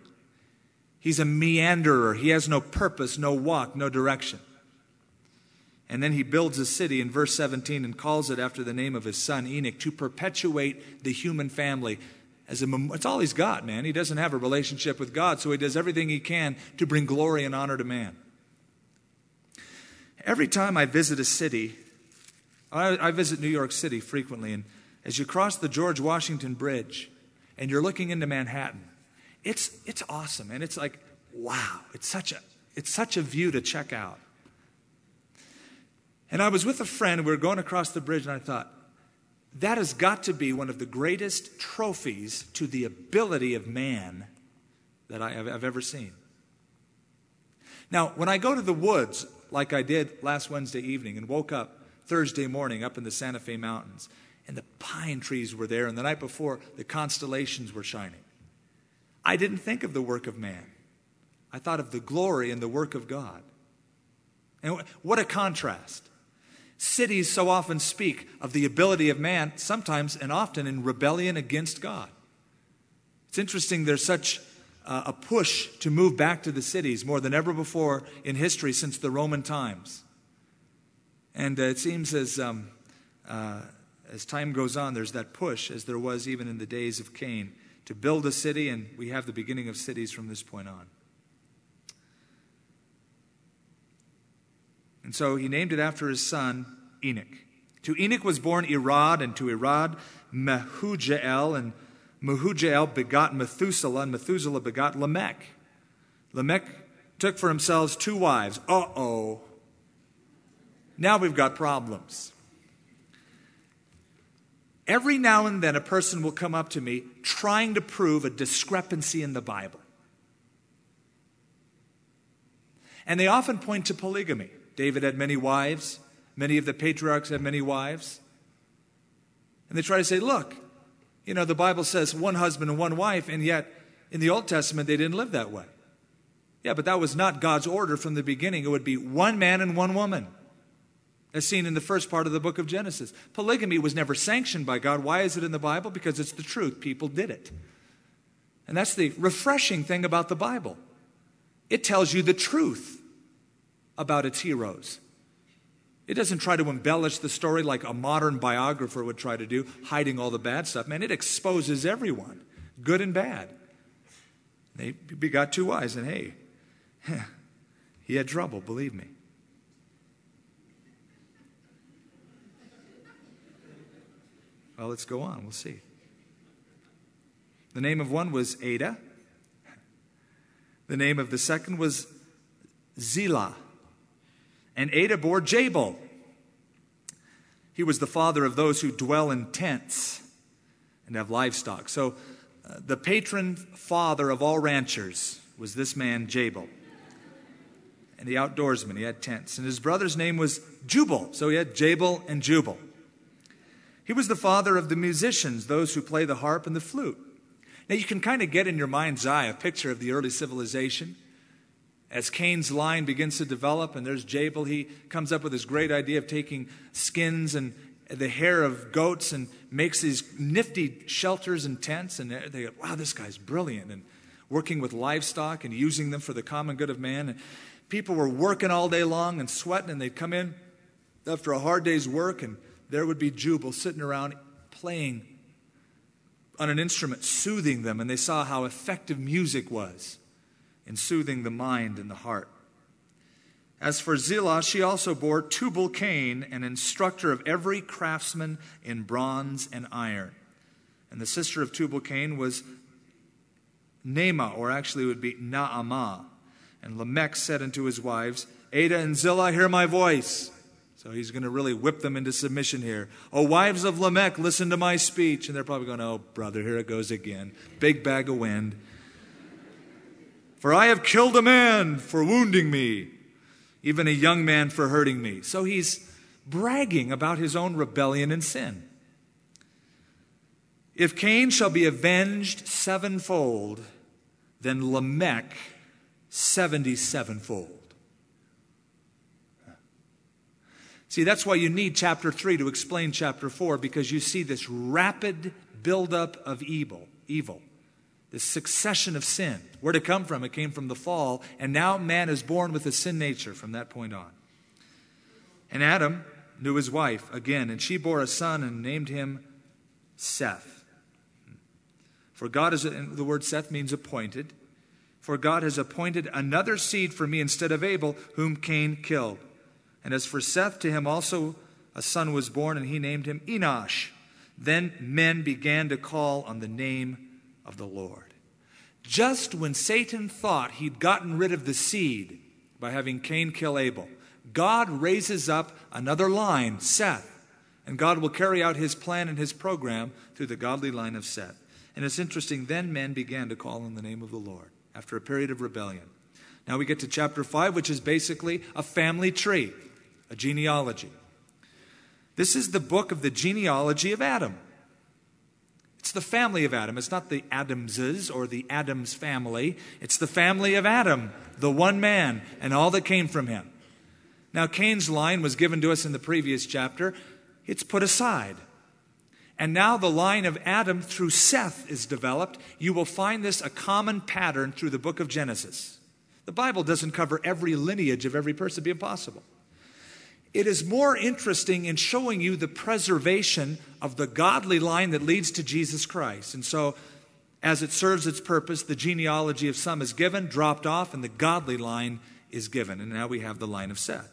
S1: He's a meanderer. He has no purpose, no walk, no direction. And then he builds a city in verse 17 and calls it after the name of his son Enoch to perpetuate the human family. As a, it's all he's got, man. He doesn't have a relationship with God, so he does everything he can to bring glory and honor to man. Every time I visit a city, I, I visit New York City frequently, and as you cross the George Washington Bridge and you're looking into Manhattan, it's, it's awesome. And it's like, wow, it's such, a, it's such a view to check out. And I was with a friend, we were going across the bridge, and I thought, that has got to be one of the greatest trophies to the ability of man that I have, I've ever seen. Now, when I go to the woods, like I did last Wednesday evening, and woke up Thursday morning up in the Santa Fe Mountains, and the pine trees were there, and the night before, the constellations were shining. I didn't think of the work of man. I thought of the glory and the work of God. And what a contrast. Cities so often speak of the ability of man, sometimes and often in rebellion against God. It's interesting, there's such a push to move back to the cities more than ever before in history since the Roman times. And uh, it seems as um, uh, as time goes on, there's that push, as there was even in the days of Cain, to build a city, and we have the beginning of cities from this point on. And so he named it after his son, Enoch. To Enoch was born Irad, and to Irad, Mehujael, and Mehujael begot Methuselah, and Methuselah begot Lamech. Lamech took for himself two wives. Uh oh. Now we've got problems. Every now and then, a person will come up to me trying to prove a discrepancy in the Bible. And they often point to polygamy. David had many wives, many of the patriarchs had many wives. And they try to say, look, you know, the Bible says one husband and one wife, and yet in the Old Testament they didn't live that way. Yeah, but that was not God's order from the beginning. It would be one man and one woman as seen in the first part of the book of Genesis. Polygamy was never sanctioned by God. Why is it in the Bible? Because it's the truth. People did it. And that's the refreshing thing about the Bible. It tells you the truth about its heroes. It doesn't try to embellish the story like a modern biographer would try to do, hiding all the bad stuff. Man, it exposes everyone, good and bad. They begot two wives, and hey, [LAUGHS] he had trouble, believe me. Well, let's go on. We'll see. The name of one was Ada. The name of the second was Zillah. And Ada bore Jabal. He was the father of those who dwell in tents and have livestock. So, uh, the patron father of all ranchers was this man, Jabal. And the outdoorsman, he had tents. And his brother's name was Jubal. So he had Jabal and Jubal. He was the father of the musicians, those who play the harp and the flute. Now, you can kind of get in your mind's eye a picture of the early civilization. As Cain's line begins to develop, and there's Jabal, he comes up with this great idea of taking skins and the hair of goats and makes these nifty shelters and tents. And they go, wow, this guy's brilliant. And working with livestock and using them for the common good of man. And people were working all day long and sweating, and they'd come in after a hard day's work and there would be Jubal sitting around playing on an instrument, soothing them, and they saw how effective music was in soothing the mind and the heart. As for Zillah, she also bore Tubal Cain, an instructor of every craftsman in bronze and iron. And the sister of Tubal Cain was Naamah, or actually it would be Naamah. And Lamech said unto his wives, Ada and Zillah, hear my voice. So he's going to really whip them into submission here. Oh, wives of Lamech, listen to my speech. And they're probably going, oh, brother, here it goes again. Big bag of wind. For I have killed a man for wounding me, even a young man for hurting me. So he's bragging about his own rebellion and sin. If Cain shall be avenged sevenfold, then Lamech seventy sevenfold. See, that's why you need chapter 3 to explain chapter 4 because you see this rapid buildup of evil, evil. This succession of sin. Where did it come from? It came from the fall, and now man is born with a sin nature from that point on. And Adam knew his wife again, and she bore a son and named him Seth. For God is, the word Seth means appointed. For God has appointed another seed for me instead of Abel, whom Cain killed. And as for Seth, to him also a son was born, and he named him Enosh. Then men began to call on the name of the Lord. Just when Satan thought he'd gotten rid of the seed by having Cain kill Abel, God raises up another line, Seth. And God will carry out his plan and his program through the godly line of Seth. And it's interesting, then men began to call on the name of the Lord after a period of rebellion. Now we get to chapter 5, which is basically a family tree a genealogy. This is the book of the genealogy of Adam. It's the family of Adam. It's not the Adamses or the Adams family. It's the family of Adam, the one man, and all that came from him. Now, Cain's line was given to us in the previous chapter. It's put aside. And now the line of Adam through Seth is developed. You will find this a common pattern through the book of Genesis. The Bible doesn't cover every lineage of every person, it'd be impossible. It is more interesting in showing you the preservation of the godly line that leads to Jesus Christ. And so, as it serves its purpose, the genealogy of some is given, dropped off, and the godly line is given. And now we have the line of Seth.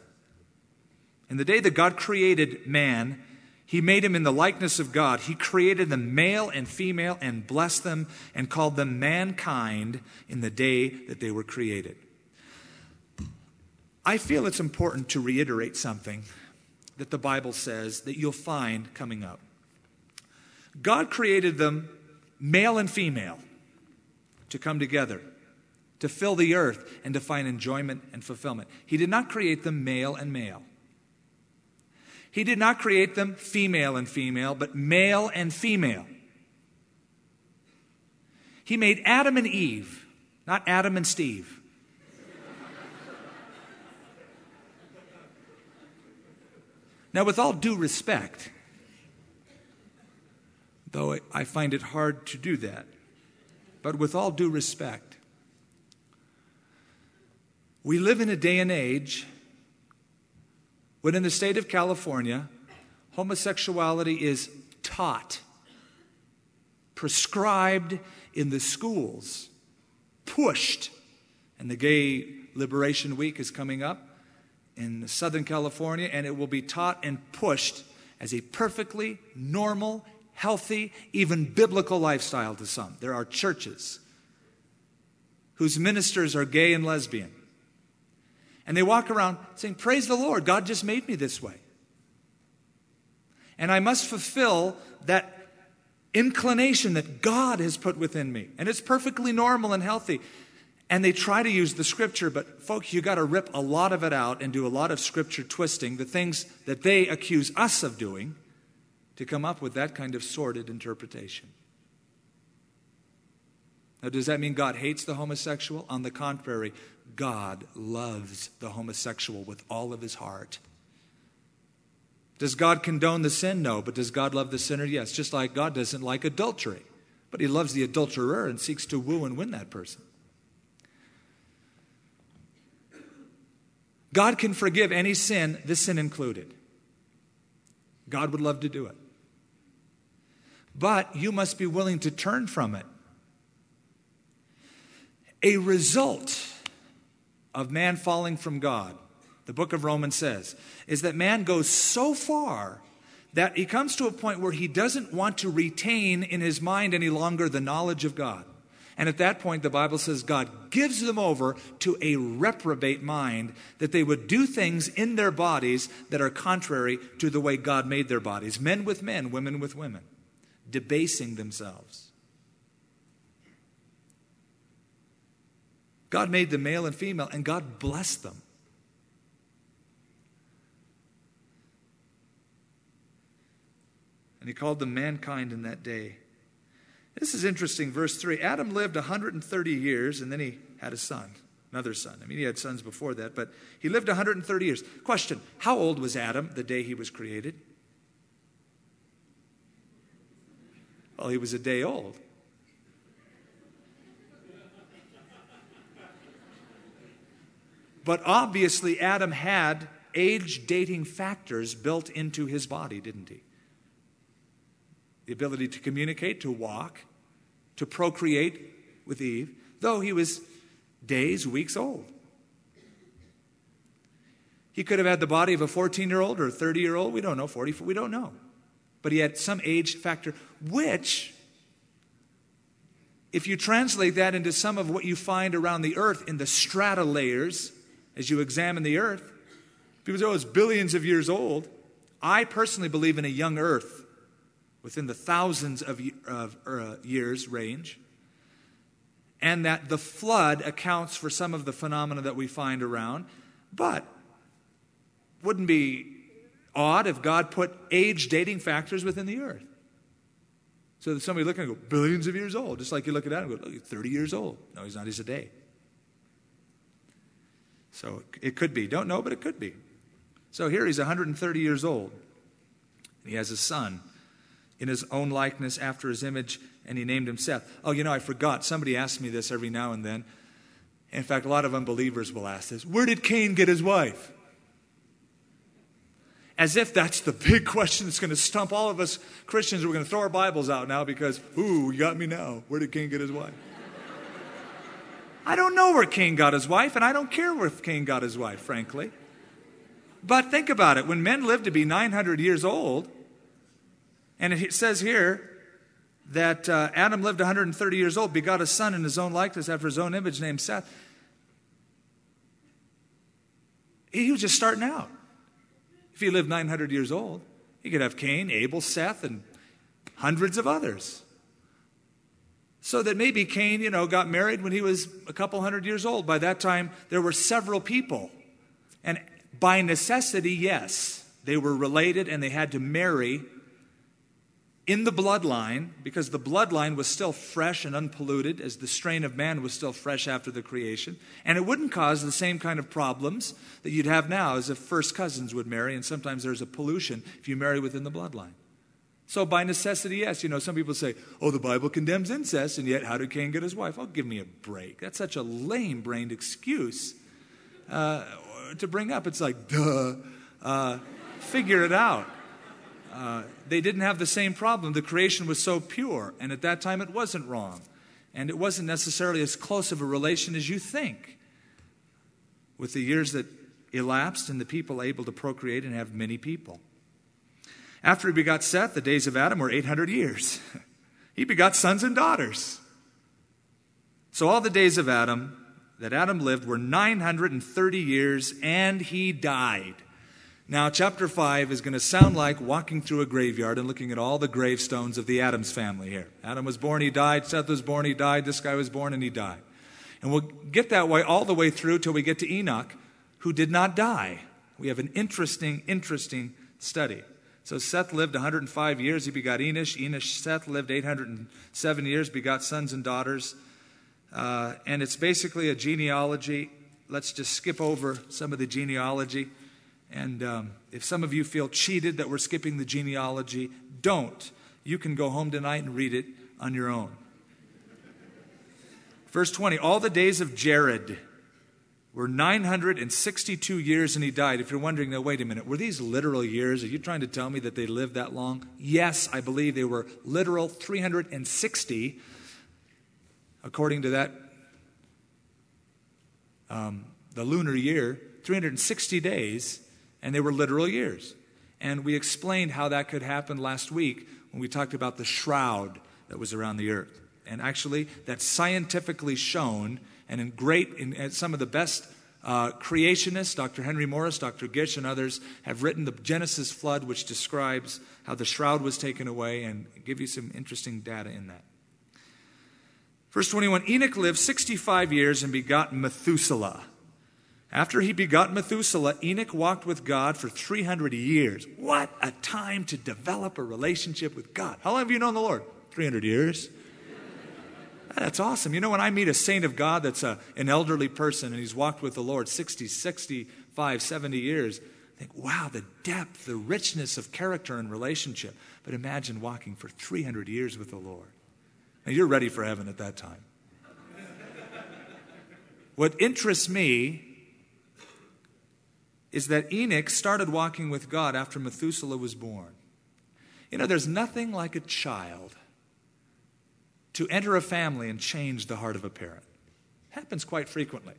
S1: In the day that God created man, he made him in the likeness of God. He created them male and female and blessed them and called them mankind in the day that they were created. I feel it's important to reiterate something that the Bible says that you'll find coming up. God created them male and female to come together, to fill the earth, and to find enjoyment and fulfillment. He did not create them male and male. He did not create them female and female, but male and female. He made Adam and Eve, not Adam and Steve. Now, with all due respect, though I find it hard to do that, but with all due respect, we live in a day and age when in the state of California, homosexuality is taught, prescribed in the schools, pushed, and the Gay Liberation Week is coming up in Southern California, and it will be taught and pushed as a perfectly normal, healthy, even biblical lifestyle to some. There are churches whose ministers are gay and lesbian. And they walk around saying, Praise the Lord, God just made me this way. And I must fulfill that inclination that God has put within me. And it's perfectly normal and healthy. And they try to use the scripture, but folks, you got to rip a lot of it out and do a lot of scripture twisting, the things that they accuse us of doing, to come up with that kind of sordid interpretation. Now, does that mean God hates the homosexual? On the contrary, God loves the homosexual with all of his heart. Does God condone the sin? No. But does God love the sinner? Yes. Just like God doesn't like adultery. But he loves the adulterer and seeks to woo and win that person. God can forgive any sin, this sin included. God would love to do it. But you must be willing to turn from it. A result of man falling from God the book of Romans says, is that man goes so far that he comes to a point where he doesn't want to retain in his mind any longer the knowledge of God. And at that point, the Bible says God gives them over to a reprobate mind that they would do things in their bodies that are contrary to the way God made their bodies men with men, women with women, debasing themselves. God made them male and female, and God blessed them. And he called them mankind in that day. This is interesting, verse 3. Adam lived 130 years, and then he had a son, another son. I mean, he had sons before that, but he lived 130 years. Question How old was Adam the day he was created? Well, he was a day old. But obviously, Adam had age dating factors built into his body, didn't he? The ability to communicate, to walk, to procreate with Eve, though he was days, weeks old. He could have had the body of a 14 year old or a 30 year old. We don't know, 40, we don't know. But he had some age factor, which, if you translate that into some of what you find around the earth in the strata layers, as you examine the earth. People say, oh, it's billions of years old. I personally believe in a young earth within the thousands of, of uh, years range, and that the flood accounts for some of the phenomena that we find around. But wouldn't be odd if God put age dating factors within the earth. So that somebody looking and go, billions of years old, just like you look at that and go, look, 30 years old. No, he's not, he's a day. So it could be. Don't know, but it could be. So here he's 130 years old. And He has a son in his own likeness after his image, and he named him Seth. Oh, you know, I forgot. Somebody asks me this every now and then. In fact, a lot of unbelievers will ask this Where did Cain get his wife? As if that's the big question that's going to stump all of us Christians. We're going to throw our Bibles out now because, ooh, you got me now. Where did Cain get his wife? I don't know where Cain got his wife, and I don't care where Cain got his wife, frankly. But think about it. When men live to be 900 years old, and it says here that uh, Adam lived 130 years old, begot a son in his own likeness after his own image named Seth. He was just starting out. If he lived 900 years old, he could have Cain, Abel, Seth, and hundreds of others. So that maybe Cain, you know, got married when he was a couple hundred years old. By that time, there were several people. And by necessity, yes, they were related and they had to marry in the bloodline because the bloodline was still fresh and unpolluted as the strain of man was still fresh after the creation. And it wouldn't cause the same kind of problems that you'd have now as if first cousins would marry, and sometimes there's a pollution if you marry within the bloodline. So, by necessity, yes. You know, some people say, oh, the Bible condemns incest, and yet how did Cain get his wife? Oh, give me a break. That's such a lame brained excuse uh, to bring up. It's like, duh, uh, figure it out. Uh, they didn't have the same problem. The creation was so pure, and at that time it wasn't wrong. And it wasn't necessarily as close of a relation as you think. With the years that elapsed and the people able to procreate and have many people. After he begot Seth, the days of Adam were 800 years. [LAUGHS] he begot sons and daughters. So all the days of Adam that Adam lived were 930 years, and he died. Now, chapter 5 is going to sound like walking through a graveyard and looking at all the gravestones of the Adams family here. Adam was born, he died. Seth was born, he died. This guy was born, and he died. And we'll get that way all the way through till we get to Enoch, who did not die. We have an interesting, interesting study. So Seth lived 105 years. He begot Enosh. Enosh, Seth lived 807 years, begot sons and daughters. Uh, and it's basically a genealogy. Let's just skip over some of the genealogy. And um, if some of you feel cheated that we're skipping the genealogy, don't. You can go home tonight and read it on your own. Verse 20 All the days of Jared were 962 years and he died. If you're wondering, now, wait a minute, were these literal years? Are you trying to tell me that they lived that long? Yes, I believe they were literal 360, according to that, um, the lunar year, 360 days, and they were literal years. And we explained how that could happen last week when we talked about the shroud that was around the earth. And actually, that's scientifically shown, and in great, in some of the best uh, creationists, Dr. Henry Morris, Dr. Gish, and others, have written the Genesis flood, which describes how the shroud was taken away, and give you some interesting data in that. Verse 21 Enoch lived 65 years and begot Methuselah. After he begot Methuselah, Enoch walked with God for 300 years. What a time to develop a relationship with God. How long have you known the Lord? 300 years. That's awesome. You know, when I meet a saint of God that's a, an elderly person and he's walked with the Lord 60, 65, 70 years, I think, wow, the depth, the richness of character and relationship. But imagine walking for 300 years with the Lord. Now, you're ready for heaven at that time. what interests me is that Enoch started walking with God after Methuselah was born. You know, there's nothing like a child to enter a family and change the heart of a parent. It happens quite frequently.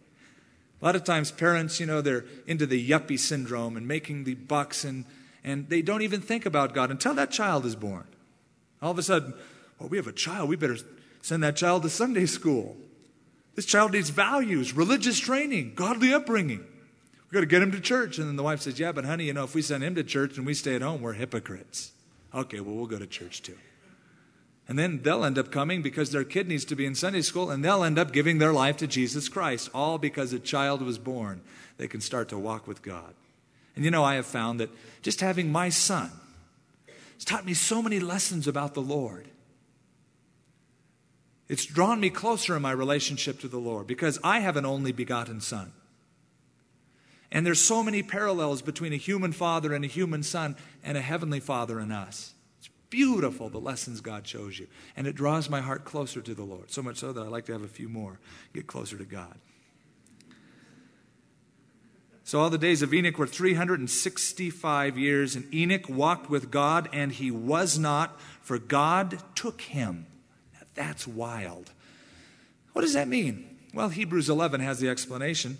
S1: A lot of times, parents, you know, they're into the yuppie syndrome and making the bucks, and, and they don't even think about God until that child is born. All of a sudden, well, we have a child. We better send that child to Sunday school. This child needs values, religious training, godly upbringing. We've got to get him to church. And then the wife says, Yeah, but honey, you know, if we send him to church and we stay at home, we're hypocrites. Okay, well, we'll go to church too. And then they'll end up coming because their kid needs to be in Sunday school, and they'll end up giving their life to Jesus Christ, all because a child was born. They can start to walk with God. And you know, I have found that just having my son has taught me so many lessons about the Lord. It's drawn me closer in my relationship to the Lord because I have an only begotten son. And there's so many parallels between a human father and a human son and a heavenly father in us. It's beautiful the lessons God shows you. And it draws my heart closer to the Lord. So much so that I like to have a few more, get closer to God. So all the days of Enoch were 365 years, and Enoch walked with God, and he was not, for God took him. Now, That's wild. What does that mean? Well, Hebrews 11 has the explanation.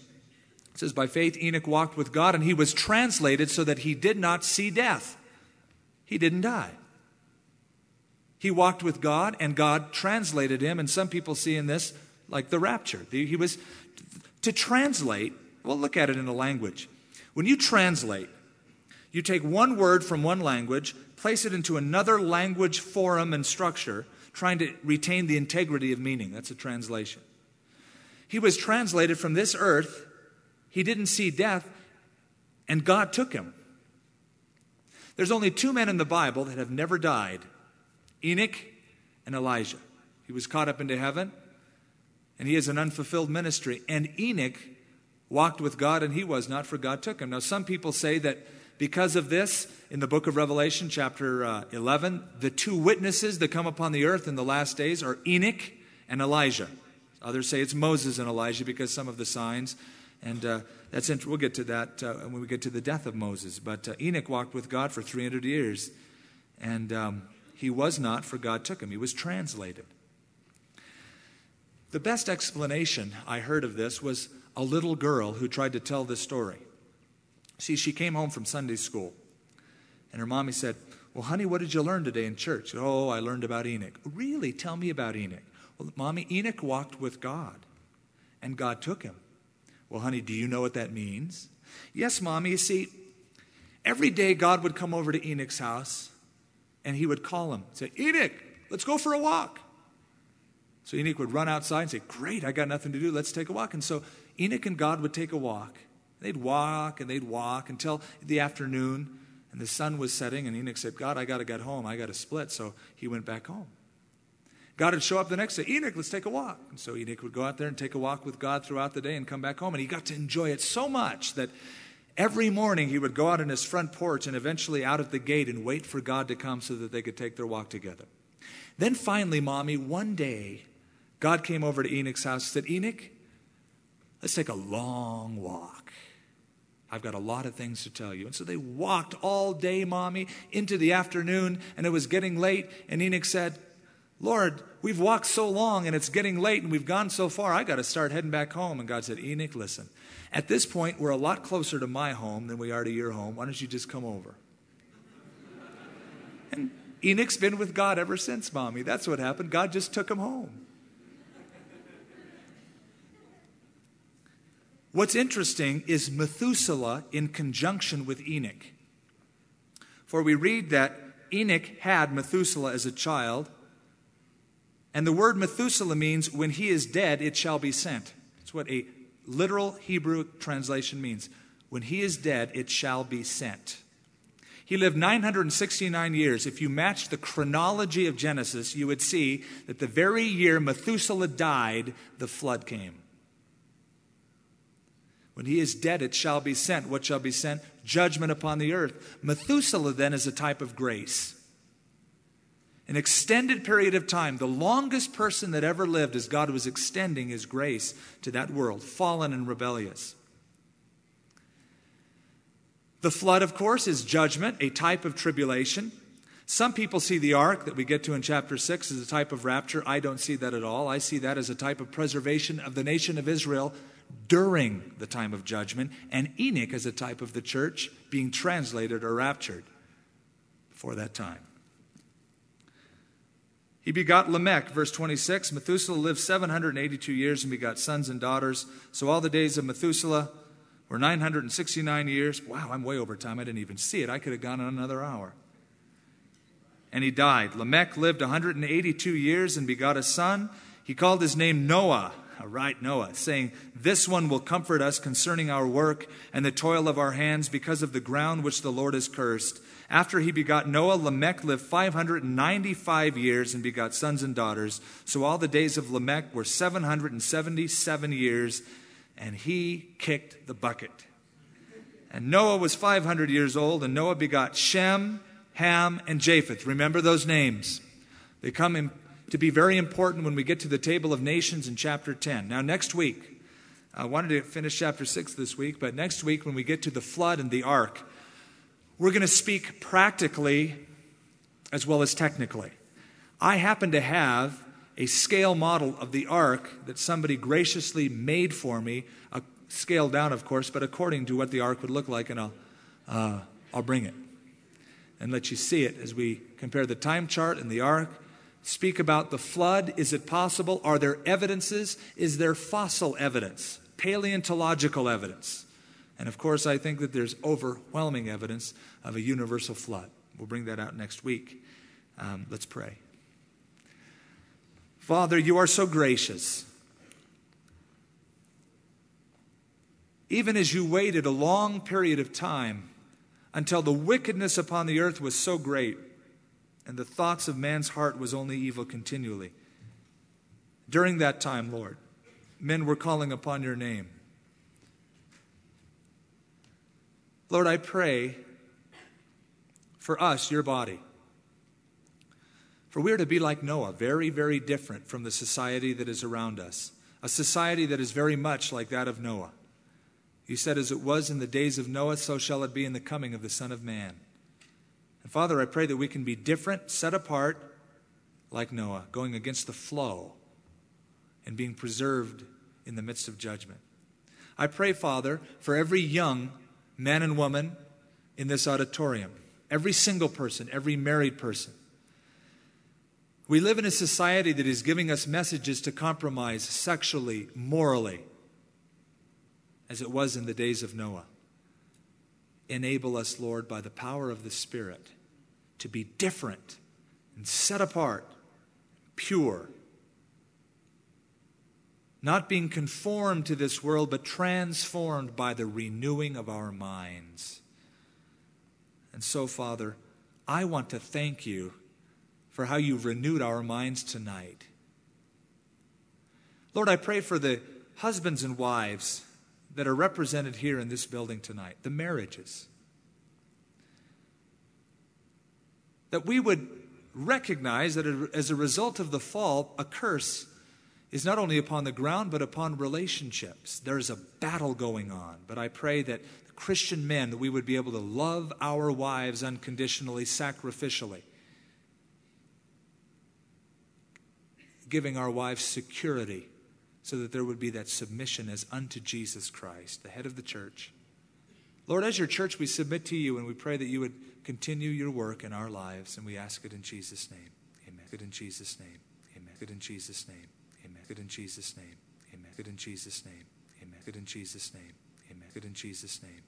S1: It says, By faith, Enoch walked with God, and he was translated so that he did not see death. He didn't die. He walked with God, and God translated him. And some people see in this like the rapture. He was to translate. Well, look at it in a language. When you translate, you take one word from one language, place it into another language forum and structure, trying to retain the integrity of meaning. That's a translation. He was translated from this earth. He didn't see death, and God took him. There's only two men in the Bible that have never died Enoch and Elijah. He was caught up into heaven, and he has an unfulfilled ministry. And Enoch walked with God, and he was not, for God took him. Now, some people say that because of this, in the book of Revelation, chapter uh, 11, the two witnesses that come upon the earth in the last days are Enoch and Elijah. Others say it's Moses and Elijah because some of the signs. And uh, that's int- we'll get to that uh, when we get to the death of Moses. But uh, Enoch walked with God for 300 years, and um, he was not, for God took him. He was translated. The best explanation I heard of this was a little girl who tried to tell this story. See, she came home from Sunday school, and her mommy said, Well, honey, what did you learn today in church? Oh, I learned about Enoch. Really? Tell me about Enoch. Well, mommy, Enoch walked with God, and God took him. Well, honey, do you know what that means? Yes, mommy. You see, every day God would come over to Enoch's house, and he would call him, say, Enoch, let's go for a walk. So Enoch would run outside and say, Great, I got nothing to do. Let's take a walk. And so Enoch and God would take a walk. They'd walk and they'd walk until the afternoon, and the sun was setting, and Enoch said, God, I got to get home. I got to split. So he went back home. God would show up the next day. Enoch, let's take a walk. And so Enoch would go out there and take a walk with God throughout the day and come back home. And he got to enjoy it so much that every morning he would go out on his front porch and eventually out at the gate and wait for God to come so that they could take their walk together. Then finally, mommy, one day, God came over to Enoch's house and said, Enoch, let's take a long walk. I've got a lot of things to tell you. And so they walked all day, mommy, into the afternoon, and it was getting late. And Enoch said, Lord, we've walked so long and it's getting late and we've gone so far, I got to start heading back home. And God said, Enoch, listen, at this point, we're a lot closer to my home than we are to your home. Why don't you just come over? [LAUGHS] And Enoch's been with God ever since, mommy. That's what happened. God just took him home. What's interesting is Methuselah in conjunction with Enoch. For we read that Enoch had Methuselah as a child, and the word Methuselah means when he is dead, it shall be sent. That's what a literal Hebrew translation means. When he is dead, it shall be sent. He lived 969 years. If you matched the chronology of Genesis, you would see that the very year Methuselah died, the flood came. When he is dead, it shall be sent. What shall be sent? Judgment upon the earth. Methuselah then is a type of grace. An extended period of time, the longest person that ever lived as God was extending his grace to that world, fallen and rebellious. The flood, of course, is judgment, a type of tribulation. Some people see the ark that we get to in chapter 6 as a type of rapture. I don't see that at all. I see that as a type of preservation of the nation of Israel during the time of judgment, and Enoch as a type of the church being translated or raptured for that time. He begot Lamech, verse 26. Methuselah lived 782 years and begot sons and daughters. So all the days of Methuselah were 969 years. Wow, I'm way over time. I didn't even see it. I could have gone another hour. And he died. Lamech lived 182 years and begot a son. He called his name Noah right Noah, saying, This one will comfort us concerning our work and the toil of our hands because of the ground which the Lord has cursed. After he begot Noah, Lamech lived 595 years and begot sons and daughters. So all the days of Lamech were 777 years, and he kicked the bucket. And Noah was 500 years old, and Noah begot Shem, Ham, and Japheth. Remember those names. They come in to be very important when we get to the table of nations in chapter 10. Now, next week, I wanted to finish chapter 6 this week, but next week, when we get to the flood and the ark, we're going to speak practically as well as technically. I happen to have a scale model of the ark that somebody graciously made for me, a scale down, of course, but according to what the ark would look like, and I'll, uh, I'll bring it and let you see it as we compare the time chart and the ark speak about the flood. Is it possible? Are there evidences? Is there fossil evidence, paleontological evidence? And of course, I think that there's overwhelming evidence of a universal flood. We'll bring that out next week. Um, let's pray. Father, you are so gracious. Even as you waited a long period of time until the wickedness upon the earth was so great and the thoughts of man's heart was only evil continually. During that time, Lord, men were calling upon your name. Lord, I pray for us, your body. For we are to be like Noah, very, very different from the society that is around us, a society that is very much like that of Noah. You said, As it was in the days of Noah, so shall it be in the coming of the Son of Man. And Father, I pray that we can be different, set apart, like Noah, going against the flow and being preserved in the midst of judgment. I pray, Father, for every young man and woman in this auditorium, every single person, every married person. We live in a society that is giving us messages to compromise sexually, morally, as it was in the days of Noah. Enable us, Lord, by the power of the Spirit, to be different and set apart, pure. Not being conformed to this world, but transformed by the renewing of our minds. And so, Father, I want to thank you for how you've renewed our minds tonight. Lord, I pray for the husbands and wives that are represented here in this building tonight, the marriages. That we would recognize that as a result of the fall, a curse is not only upon the ground, but upon relationships. There is a battle going on. But I pray that Christian men, that we would be able to love our wives unconditionally, sacrificially. giving our wives security so that there would be that submission as unto Jesus Christ, the head of the church. Lord, as your church, we submit to you and we pray that you would continue your work in our lives, and we ask it in Jesus' name. Amen. Good in Jesus' name. Amen. Good in Jesus' name. Good in Jesus' name. Amen. Good in Jesus' name. Amen. Good in Jesus' name. Amen. Good in Jesus' name.